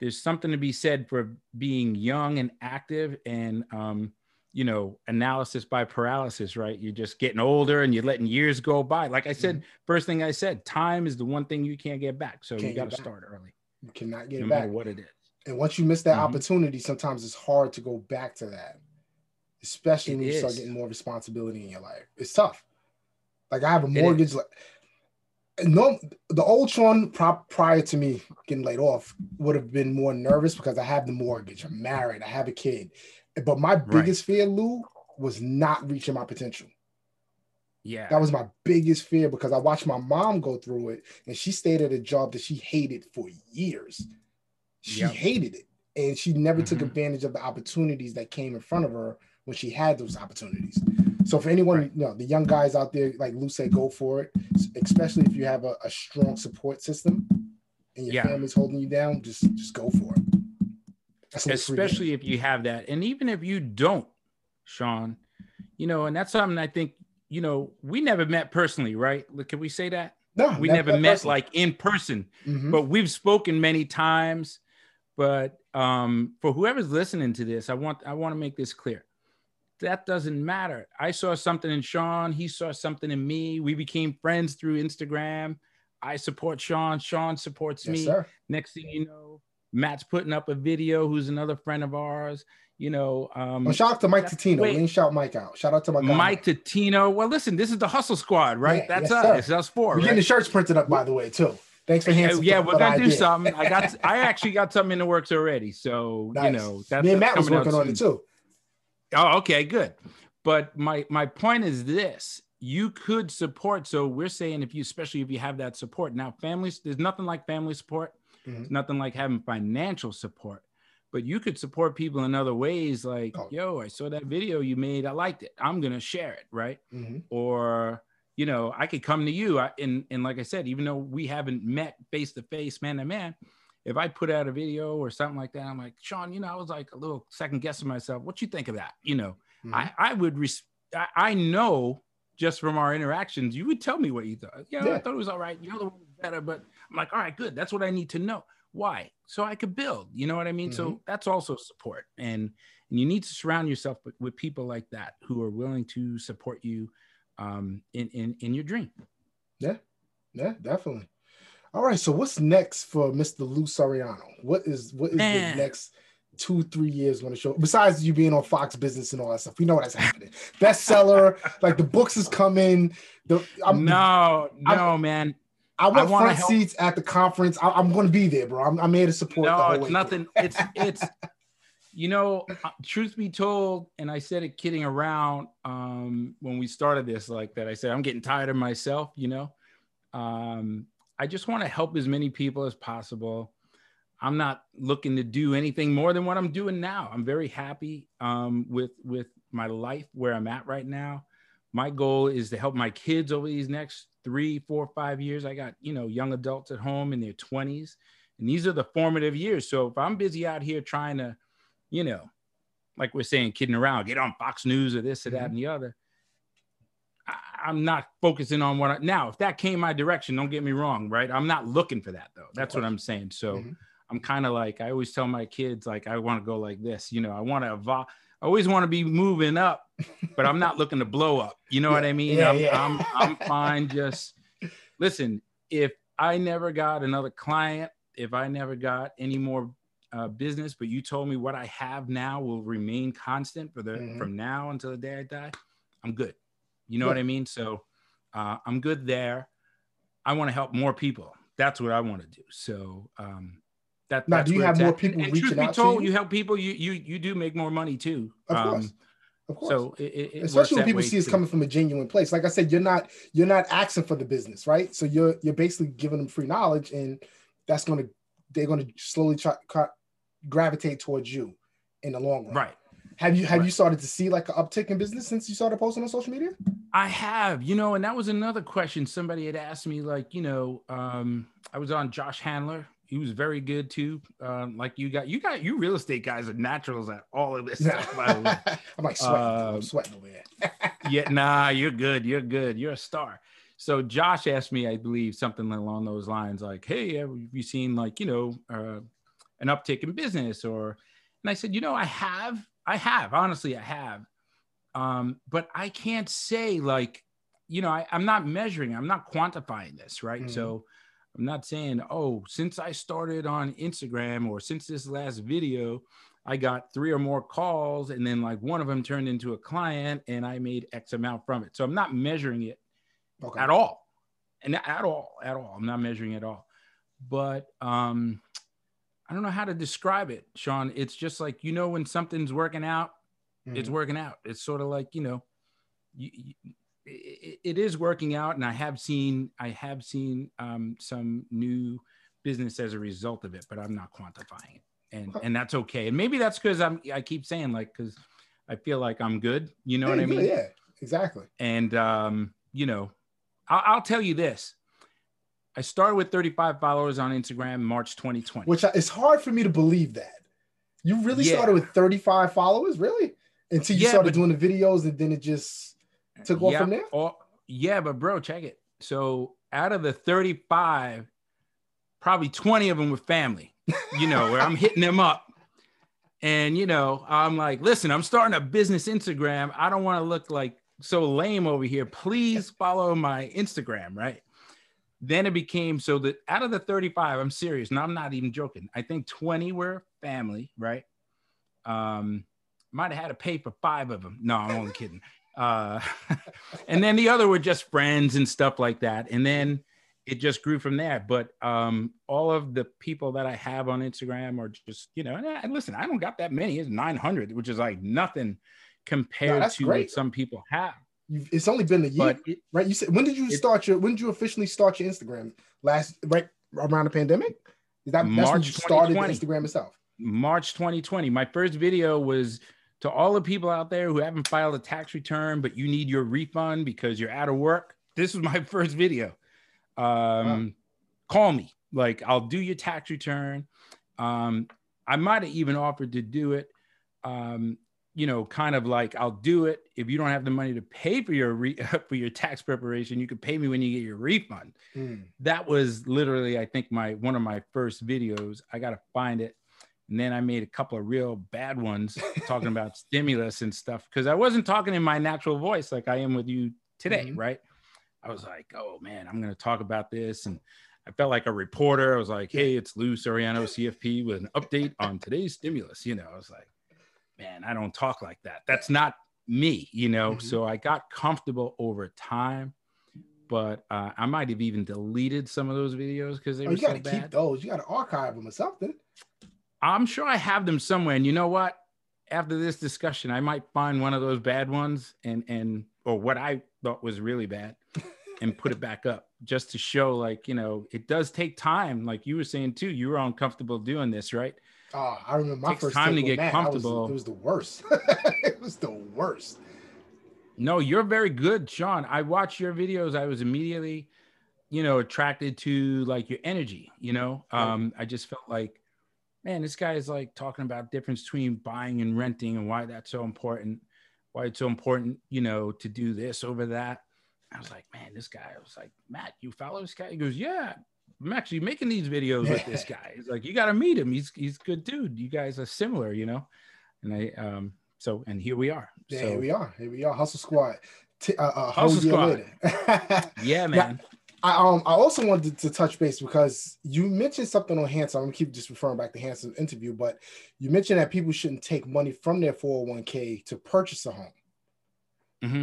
there's something to be said for being young and active and um you know analysis by paralysis right? You're just getting older and you're letting years go by. Like i said first thing i said time is the one thing you can't get back. So you Can't get got to start early. You cannot get no it matter back. what it is. And once you miss that Mhm. opportunity, sometimes it's hard to go back to that, especially It when you start getting more responsibility in your life. It's tough. Like I have a mortgage. Like no, the old Sean prior to me getting laid off would have been more nervous because I have the mortgage. I'm married. I have a kid. But my biggest fear, Lou, was not reaching my potential. yeah That was my biggest fear because I watched my mom go through it and she stayed at a job that she hated for years. She Yep. hated it. And she never took Mhm. advantage of the opportunities that came in front of her when she had those opportunities. So for anyone, Right. you know, the young guys out there, like Lou said, go for it. Especially if you have a, a strong support system and your Yeah. family's holding you down, just just go for it. That's a little free game. especially if you have that and even if you don't sean you know and that's something i think you know we never met personally right Look, can we say that no, we that- never met person. like in person Mhm. but we've spoken many times but um for whoever's listening to this i want i want to make this clear that doesn't matter i saw something in sean he saw something in me we became friends through instagram i support sean sean supports yes, me sir. next thing you know matt's putting up a video who's another friend of ours you know um Well, shout out to Mike Titino. We didn't shout Mike out. Shout out to my guy. mike Tatino. well listen this is the hustle squad right Yeah, that's yes, us sir. it's us four We're right? getting the shirts printed up, by the way, too. Thanks for handsome. yeah, we're gonna do something. I got, I actually got something in the works already. So you know, that's Me and that's Matt was working on it too. Oh, okay, good. But my my point is this: you could support. So we're saying if you, especially if you have that support. Now, families, there's nothing like family support. Mhm. There's nothing like having financial support. But you could support people in other ways, like, Oh. yo, I saw that video you made. I liked it. I'm gonna share it, right? Mhm. or you know i could come to you I, and and like i said even though we haven't met face to face man to man if i put out a video or something like that i'm like sean you know i was like a little second guessing myself what you think of that you know Mhm. i i would res- I, I know just from our interactions you would tell me what you thought you know i thought it was all right You know, the one was better but i'm like all right good that's what i need to know why so i could build you know what i mean Mm-hmm. so that's also support and and you need to surround yourself with, with people like that who are willing to support you um, in, in in your dream. Yeah. Yeah, definitely. All right. So what's next for Mr. Lou Soriano? What is what is Man. the next two, three years going to show? Besides you being on Fox Business and all that stuff, we know that's happening. Bestseller, like the books is coming. The I'm, no, I'm- no, man. I want wanna front help- seats at the conference. I, am going to be there, bro. I'm, I'm here to support. No, it's nothing. It's it's you know, uh, truth be told, and I said it kidding around um, when we started this, like that. I said I'm getting tired of myself. You know, um, I just want to help as many people as possible. I'm not looking to do anything more than what I'm doing now. I'm very happy um, with with my life where I'm at right now. My goal is to help my kids over these next three, four, five years. I got you know young adults at home in their 20s, and these are the formative years. So if I'm busy out here trying to, you know, like we're saying, kidding around, get on Fox News or this or that Mhm. and the other. I'm not focusing on what I, now. If that came my direction, don't get me wrong, right? I'm not looking for that though. That's what I'm saying. So Mhm. I'm kind of like I always tell my kids, like I want to go like this. You know, I want to evolve. I always want to be moving up, but I'm not looking to blow up. You know what I mean? Yeah, I'm, yeah. I'm I'm fine. Just listen. If I never got another client, if I never got any more uh, business, but you told me what I have now will remain constant for the Mhm. from now until the day I die, I'm good. You know Yeah. what I mean? So uh, I'm good there. I want to help more people. That's what I want to do. So um, that Now, that's do you have more at. people and, and reaching truth be out to told, you? you help people. You you you do make more money too. Of Um, course. Of course. So it, it, especially when people see it's coming from a genuine place. Like I said, you're not you're not asking for the business, right? So you're you're basically giving them free knowledge, and that's going to they're going to slowly try, gravitate towards you in the long run. right. Have you have you started to see like an uptick in business since you started posting on social media? I have, you know, and that was another question somebody had asked me. Like, you know, um, I was on Josh Handler. He was very good too. Um, like you got, you got, you real estate guys are naturals at all of this stuff. By the way. I'm like sweating. I'm Um, sweating over here. yeah, nah, you're good. You're good. You're a star. So Josh asked me, I believe, something along those lines, like, "Hey, have you seen like you know uh, an uptick in business?" Or, and I said, "You know, I have. I have. Honestly, I have. Um, but I can't say like, you know, I, I'm not measuring. I'm not quantifying this, right? Mhm. So." I'm not saying, oh, since I started on Instagram or since this last video, I got three or more calls, and then like one of them turned into a client, and I made X amount from it. So I'm not measuring it Okay. at all, and at all, at all. I'm not measuring at all. But um, I don't know how to describe it, Sean. It's just like you know when something's working out, it's Mhm. working out. It's sort of like you know, you, you, it, it is working out, and I have seen I have seen um, some new business as a result of it, but I'm not quantifying it, and and that's okay. And maybe that's because I'm I keep saying like because I feel like I'm good. You know Yeah, what I mean? good, Yeah, exactly. And um, you know, I'll, I'll tell you this. I started with 35 followers on Instagram March 2020. Which I, it's hard for me to believe that you really Yeah. started with 35 followers, really, until you Yeah, started but- doing the videos, and then it just took off yeah, from there. oh, yeah, but bro, check it. So out of the 35, probably 20 of them were family, you know, where I'm hitting them up. And, you know, I'm like, listen, I'm starting a business Instagram. I don't want to look like so lame over here. Please follow my Instagram, right? Then it became so that out of the 35, I'm serious. No, I'm not even joking. I think 20 were family, right? Um, might have had to pay for five of them. No, I'm only kidding. Uh, and then the other were just friends and stuff like that. And then it just grew from there. But um, all of the people that I have on Instagram are just, you know, and, and listen, I don't got that many. It's 900, which is like nothing compared that's to great. what some people have. You've, it's only been a year, it, right? You said when did you it- start your? When did you officially start your Instagram? Last right around the pandemic? Is that that's when March you started 2020. Instagram itself? March 2020. My first video was to all the people out there who haven't filed a tax return, but you need your refund because you're out of work. This was my first video. Um, Call me. Like, I'll do your tax return. Um, I might have even offered to do it. Um, you know, kind of like I'll do it if you don't have the money to pay for your re- for your tax preparation. You can pay me when you get your refund Mm. that was literally i think my one of my first videos i gotta find it and then i made a couple of real bad ones talking about stimulus and stuff because i wasn't talking in my natural voice like i am with you today Mhm. right i was like oh man i'm gonna talk about this and i felt like a reporter i was like hey it's lou soriano cfp with an update on today's stimulus you know i was like man i don't talk like that that's not me you know Mhm. so i got comfortable over time but uh, I might have even deleted some of those videos because they Oh, were you got to bad. keep those. You got to archive them or something. I'm sure I have them somewhere. And you know what? After this discussion, I might find one of those bad ones and and or what I thought was really bad and put it back up just to show like, you know, it does take time. Like you were saying too, you were uncomfortable doing this, right? Oh, I remember my first time to get that. I was- comfortable. it was the worst. it was the worst. No, you're very good, Sean. I watched your videos. I was immediately, you know, attracted to like your energy, you know. Um, I just felt like, man, this guy is like talking about difference between buying and renting and why that's so important, why it's so important, you know, to do this over that. I was like, man, this guy, I was like, Matt, you follow this guy? He goes, Yeah, I'm actually making these videos with this guy. He's like, you gotta meet him. He's he's good dude. You guys are similar, you know. And I um so and here we are. Yeah, so here we are. Here we are. Hustle Squad. T- uh, uh, Hustle Squad. yeah, Now- man. I um I also wanted to touch base because you mentioned something on Hanson. I'm gonna keep just referring back to Hanson's interview, but you mentioned that people shouldn't take money from their 401k to purchase a home. Mm-hmm.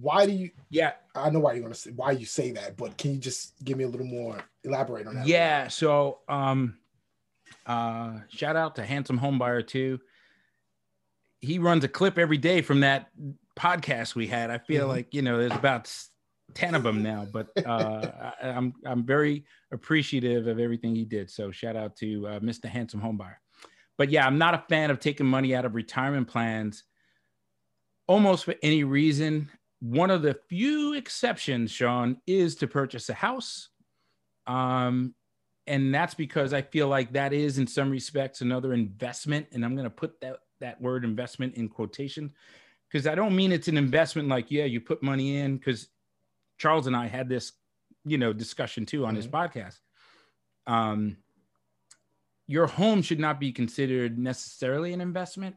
Why do you? Yeah, I know why you're gonna say why you say that, but can you just give me a little more elaborate on that? Yeah. So um, uh, shout out to Handsome Homebuyer too. He runs a clip every day from that podcast we had. I feel mm-hmm. like you know there's about ten of them now, but uh, I, am I'm, I'm very appreciative of everything he did. So shout out to uh, Mr. Handsome Homebuyer. But yeah, I'm not a fan of taking money out of retirement plans almost for any reason one of the few exceptions, Sean, is to purchase a house. Um, and that's because I feel like that is, in some respects, another investment. And I'm going to put that that word investment in quotation because I don't mean it's an investment like yeah, you put money in. Because Charles and I had this, you know, discussion too on mm-hmm. his podcast. Um, your home should not be considered necessarily an investment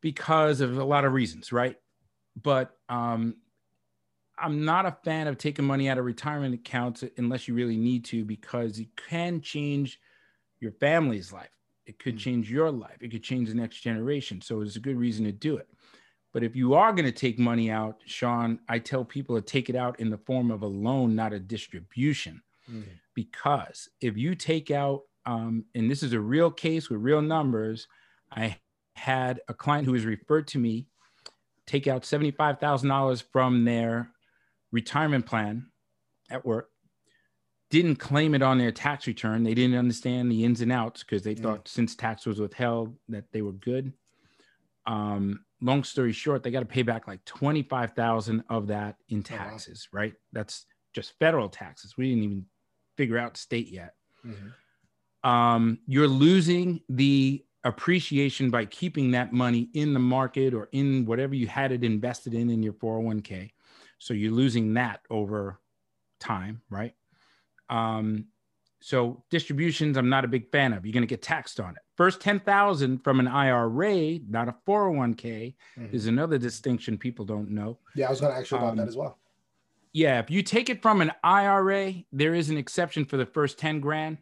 because of a lot of reasons, right? but um, I'm not a fan of taking money out of retirement accounts unless you really need to, because it can change your family's life. It could mm. change your life. It could change the next generation. So it's a good reason to do it. But if you are going to take money out, Sean, I tell people to take it out in the form of a loan, not a distribution. Mm. Because if you take out, um, and this is a real case with real numbers, I had a client who was referred to me take out $75,000 from their retirement plan at work, didn't claim it on their tax return. They didn't understand the ins and outs because they thought since tax was withheld that they were good. Um, long story short, they got to pay back like 25,000 of that in taxes, oh, wow. right? That's just federal taxes. We didn't even figure out state yet. Mm-hmm. Um, you're losing the appreciation by keeping that money in the market or in whatever you had it invested in in your 401k. So you're losing that over time, right? Um, so distributions, I'm not a big fan of. You're going to get taxed on it. First 10,000 from an IRA, not a 401k, mm-hmm. is another distinction people don't know. Yeah, I was going to ask you about um, that as well. Yeah, if you take it from an IRA, there is an exception for the first 10 grand.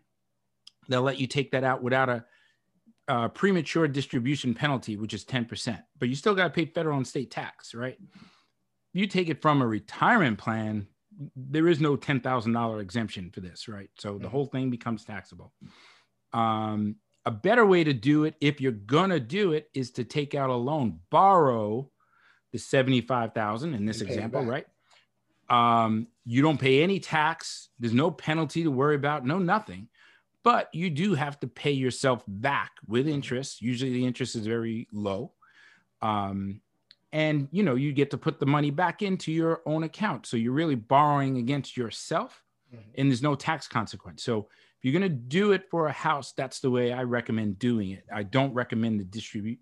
They'll let you take that out without a uh, premature distribution penalty, which is 10%, but you still got to pay federal and state tax, right? You take it from a retirement plan, there is no $10,000 exemption for this, right? So the mm-hmm. whole thing becomes taxable. Um, a better way to do it, if you're gonna do it, is to take out a loan, borrow the 75,000 in this example, right? Um, you don't pay any tax. There's no penalty to worry about, no nothing but you do have to pay yourself back with mm-hmm. interest. Usually the interest is very low. Um, and you know, you get to put the money back into your own account. So you're really borrowing against yourself mm-hmm. and there's no tax consequence. So if you're going to do it for a house, that's the way I recommend doing it. I don't recommend the distribute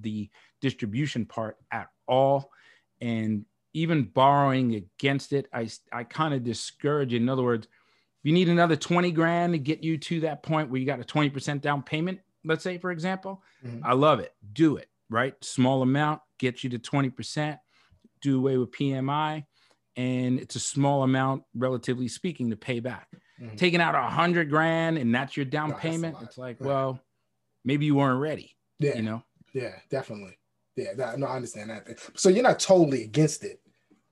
the distribution part at all. And even borrowing against it, I, I kind of discourage. In other words, if you need another 20 grand to get you to that point where you got a 20% down payment, let's say, for example, mm-hmm. I love it. Do it, right? Small amount, get you to 20%, do away with PMI. And it's a small amount, relatively speaking, to pay back. Mm-hmm. Taking out a hundred grand and that's your down no, payment. It's like, right. well, maybe you weren't ready. Yeah. You know? Yeah, definitely. Yeah, that, no, I understand that. So you're not totally against it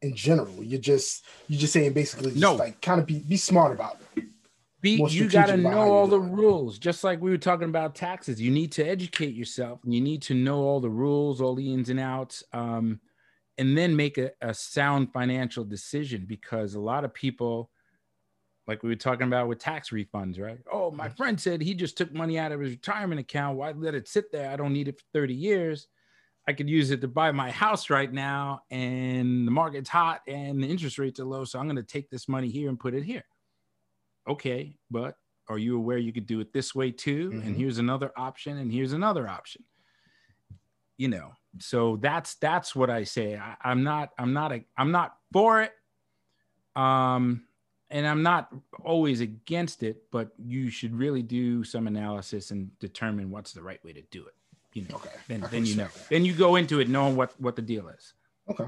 in general. You're just you're just saying basically just no. like kind of be be smart about it. Be, you got to know all the rules, just like we were talking about taxes. You need to educate yourself. You need to know all the rules, all the ins and outs, um, and then make a, a sound financial decision. Because a lot of people, like we were talking about with tax refunds, right? Oh, my friend said he just took money out of his retirement account. Why let it sit there? I don't need it for 30 years. I could use it to buy my house right now, and the market's hot and the interest rates are low. So I'm going to take this money here and put it here. Okay, but are you aware you could do it this way too? Mm-hmm. And here's another option, and here's another option. You know, so that's that's what I say. I, I'm not I'm not a, I'm not for it. Um, and I'm not always against it, but you should really do some analysis and determine what's the right way to do it you know, okay. then then you know. That. Then you go into it knowing what what the deal is. Okay.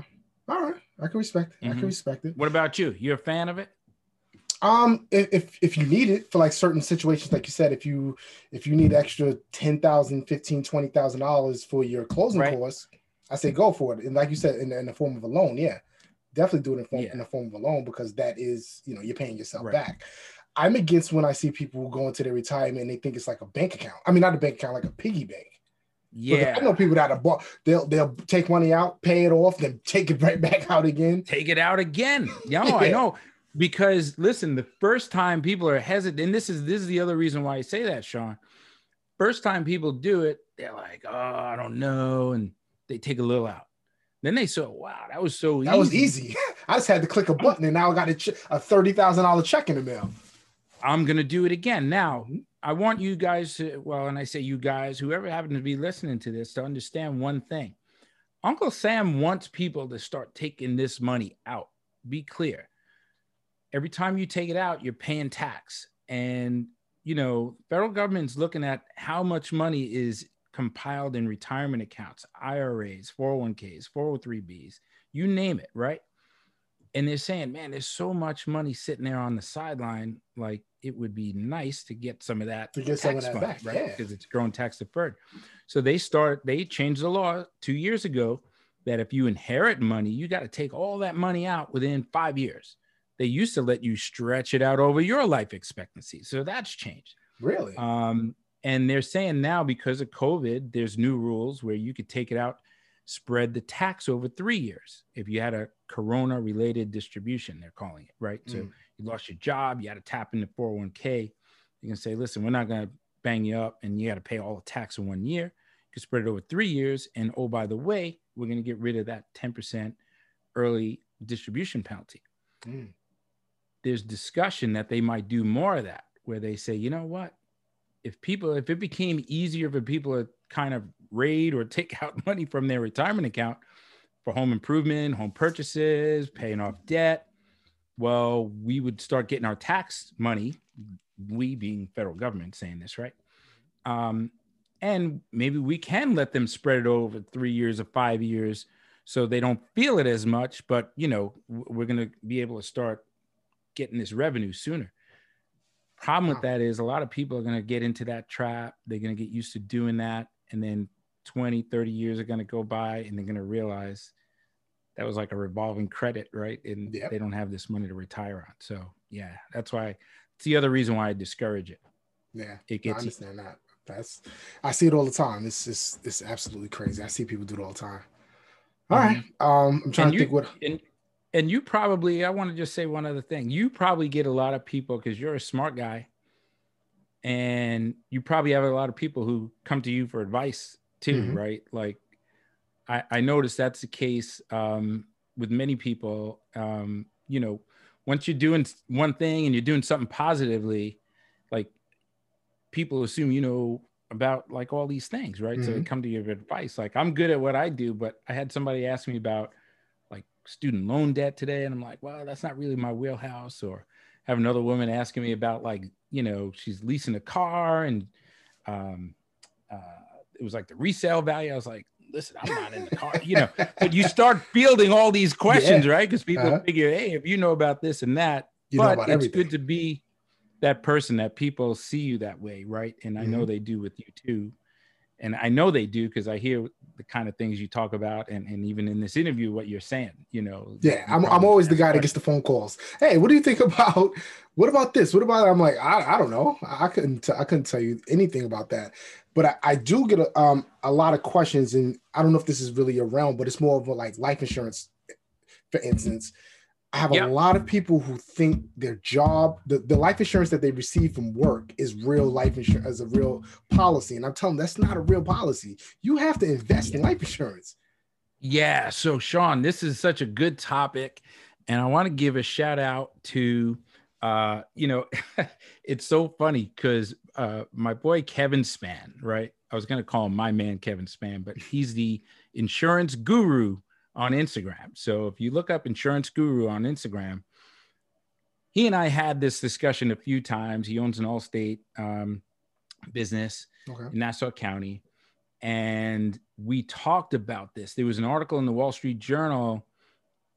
All right. I can respect. It. Mm-hmm. I can mm-hmm. respect it. What about you? You're a fan of it? Um, if if you need it for like certain situations, like you said, if you if you need extra ten thousand, fifteen, twenty thousand dollars for your closing right. course, I say go for it. And like you said, in, in the form of a loan, yeah, definitely do it in, form, yeah. in the form of a loan because that is, you know, you're paying yourself right. back. I'm against when I see people go into their retirement and they think it's like a bank account. I mean, not a bank account, like a piggy bank. Yeah, because I know people that are bought. They'll they'll take money out, pay it off, then take it right back out again. Take it out again. Yeah, yeah. I know. Because listen, the first time people are hesitant, and this is this is the other reason why I say that, Sean. First time people do it, they're like, "Oh, I don't know," and they take a little out. Then they saw, "Wow, that was so that easy. was easy. I just had to click a button, and now I got a, ch- a thirty thousand dollar check in the mail." I'm gonna do it again now. I want you guys to, well, and I say you guys, whoever happen to be listening to this, to understand one thing. Uncle Sam wants people to start taking this money out. Be clear. Every time you take it out, you're paying tax. And, you know, federal government's looking at how much money is compiled in retirement accounts, IRAs, 401ks, 403bs, you name it, right? and they're saying, man, there's so much money sitting there on the sideline. Like it would be nice to get some of that to get some of that back, right? Yeah. Because it's grown tax deferred. So they start, they changed the law two years ago that if you inherit money, you got to take all that money out within five years. They used to let you stretch it out over your life expectancy. So that's changed. Really? Um, and they're saying now because of COVID, there's new rules where you could take it out spread the tax over three years. If you had a corona related distribution, they're calling it, right? Mm. So you lost your job, you had to tap into 401k. You can say, listen, we're not going to bang you up and you got to pay all the tax in one year. You can spread it over three years. And oh, by the way, we're going to get rid of that 10% early distribution penalty. Mm. There's discussion that they might do more of that, where they say, you know what? If people, if it became easier for people to kind of raid or take out money from their retirement account for home improvement, home purchases, paying off debt, well, we would start getting our tax money, we being federal government saying this, right? Um, and maybe we can let them spread it over three years or five years so they don't feel it as much, but you know, we're going to be able to start getting this revenue sooner. Problem with that is a lot of people are going to get into that trap. They're going to get used to doing that. And then 20, 30 years are going to go by and they're going to realize that was like a revolving credit, right? And yep. they don't have this money to retire on. So, yeah, that's why it's the other reason why I discourage it. Yeah, it gets I understand that. That's I see it all the time. It's just it's absolutely crazy. I see people do it all the time. All mm-hmm. right, um, I'm trying and to you, think what. And, and you probably, I want to just say one other thing. You probably get a lot of people because you're a smart guy, and you probably have a lot of people who come to you for advice too, mm-hmm. right? Like I, I noticed that's the case um, with many people. Um, you know, once you're doing one thing and you're doing something positively, like people assume you know about like all these things, right? Mm-hmm. So they mm-hmm. come to you for advice. Like I'm good at what I do, but I had somebody ask me about student loan debt today, and I'm like, well, that's not really my wheelhouse. Or have another woman asking me about like you know she's leasing a car and um, uh, it was like the resale value. I was like, listen, I'm not in the car, you know. But you start fielding all these questions, yeah. right? Because people uh-huh. figure, hey, if you know about this and that, you but it's everything. good to be that person that people see you that way, right? And I mm-hmm. know they do with you too. And I know they do because I hear the kind of things you talk about, and, and even in this interview, what you're saying, you know. Yeah, I'm, I'm always the guy that gets the phone calls. Hey, what do you think about what about this? What about? I'm like, I, I don't know. I couldn't t- I couldn't tell you anything about that but I, I do get a, um, a lot of questions, and I don't know if this is really a realm, but it's more of a like life insurance, for instance. I have a lot of people who think their job, the, the life insurance that they receive from work is real life insurance as a real policy. And I'm telling them that's not a real policy. You have to invest in life insurance. Yeah. So, Sean, this is such a good topic. And I want to give a shout out to uh, you know, it's so funny because uh, my boy Kevin Span, right? I was going to call him my man Kevin Span, but he's the insurance guru on Instagram. So if you look up insurance guru on Instagram, he and I had this discussion a few times. He owns an Allstate um, business okay. in Nassau County. And we talked about this. There was an article in the Wall Street Journal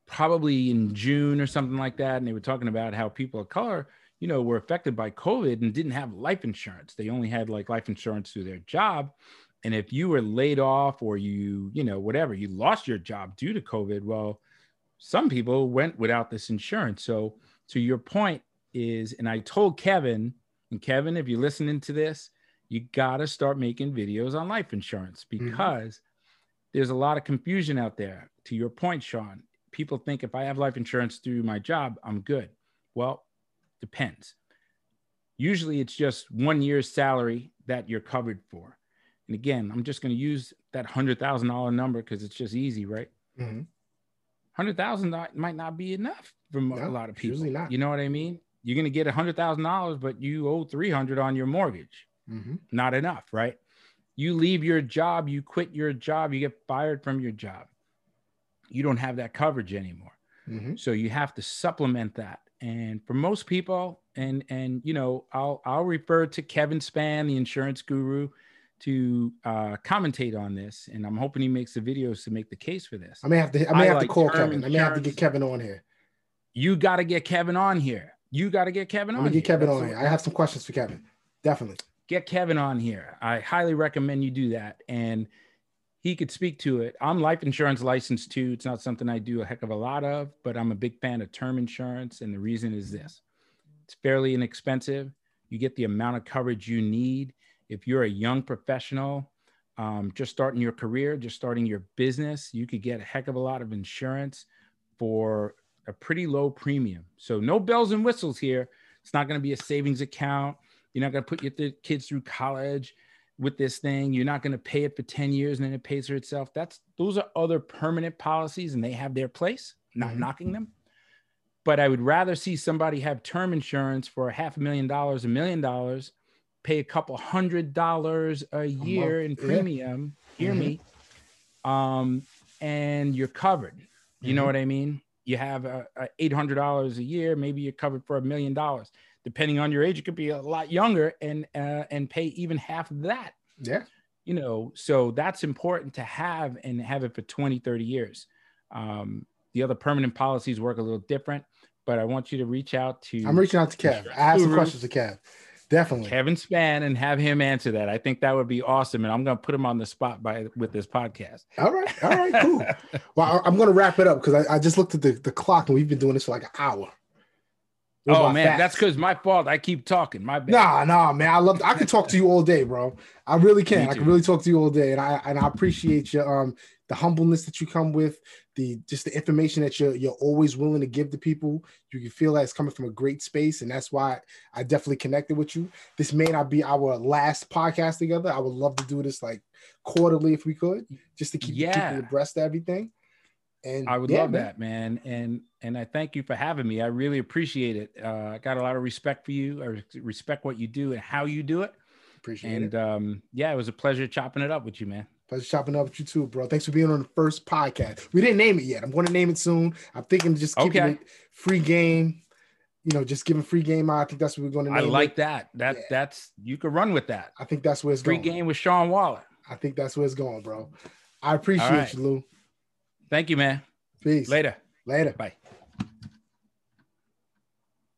probably in June or something like that, and they were talking about how people of color, you know, were affected by COVID and didn't have life insurance. They only had like life insurance through their job. And if you were laid off or you, you know, whatever, you lost your job due to COVID, well, some people went without this insurance. So, to your point is, and I told Kevin, and Kevin, if you're listening to this, you got to start making videos on life insurance mm-hmm. because mm-hmm. there's a lot of confusion out there. To your point, Sean, people think if I have life insurance through my job, I'm good. Well, depends. Usually it's just one year's salary that you're covered for. And again, I'm just going to use that $100,000 number because it's just easy, right? Mm-hmm. 100,000 might not be enough for no, a lot of people. You know what I mean? You're going to get $100,000, but you owe 300 on your mortgage. Mm-hmm. Not enough, right? You leave your job, you quit your job, you get fired from your job. You don't have that coverage anymore. Mm-hmm. So you have to supplement that. And for most people, and and you know, I'll I'll refer to Kevin Span, the insurance guru, to uh, commentate on this, and I'm hoping he makes the videos to make the case for this. I may have to I may I have like to call Kevin. I may have to get Kevin on here. You got to get Kevin on here. You got to get Kevin on. I'm gonna get Kevin on here. I have some questions for Kevin. Definitely get Kevin on here. I highly recommend you do that. And he could speak to it. I'm life insurance licensed too. It's not something I do a heck of a lot of, but I'm a big fan of term insurance. And the reason is this it's fairly inexpensive. You get the amount of coverage you need. If you're a young professional, um, just starting your career, just starting your business, you could get a heck of a lot of insurance for a pretty low premium. So, no bells and whistles here. It's not going to be a savings account. You're not going to put your th- kids through college with this thing. You're not going to pay it for 10 years and then it pays for itself. That's those are other permanent policies and they have their place, not mm-hmm. knocking them. But I would rather see somebody have term insurance for a half a million dollars, a million dollars, pay a couple hundred dollars a year in premium. Yeah. Hear mm-hmm. me. Um, and you're covered. You mm-hmm. know what I mean? You have a, a $800 a year, maybe you're covered for a million dollars depending on your age, it could be a lot younger and uh, and pay even half of that. Yeah. You know, so that's important to have and have it for 20, 30 years. Um, the other permanent policies work a little different, but I want you to reach out to. I'm reaching out to Kev. I have some questions to Kev. Definitely. Kevin Span and have him answer that. I think that would be awesome. And I'm going to put him on the spot by with this podcast. All right. All right. Cool. well, I'm going to wrap it up because I, I, just looked at the, the clock and we've been doing this for like an hour. Oh man, facts. that's because my fault. I keep talking. My bad. Nah, nah, man. I love. I could talk to you all day, bro. I really can. I can really talk to you all day, and I and I appreciate your um the humbleness that you come with, the just the information that you're you're always willing to give to people. You can feel that it's coming from a great space, and that's why I definitely connected with you. This may not be our last podcast together. I would love to do this like quarterly if we could, just to keep yeah. abreast of everything. And I would yeah, love man. that, man. And and I thank you for having me. I really appreciate it. Uh, I got a lot of respect for you. I respect what you do and how you do it. Appreciate and, it. And um, yeah, it was a pleasure chopping it up with you, man. Pleasure chopping up with you too, bro. Thanks for being on the first podcast. We didn't name it yet. I'm going to name it soon. I'm thinking just keeping okay. it free game. You know, just giving free game. I think that's what we're going to name I like it. that. That yeah. that's you could run with that. I think that's where it's free going. Free game with Sean Waller. I think that's where it's going, bro. I appreciate right. you, Lou. Thank you, man. Peace. Later. Later. Bye.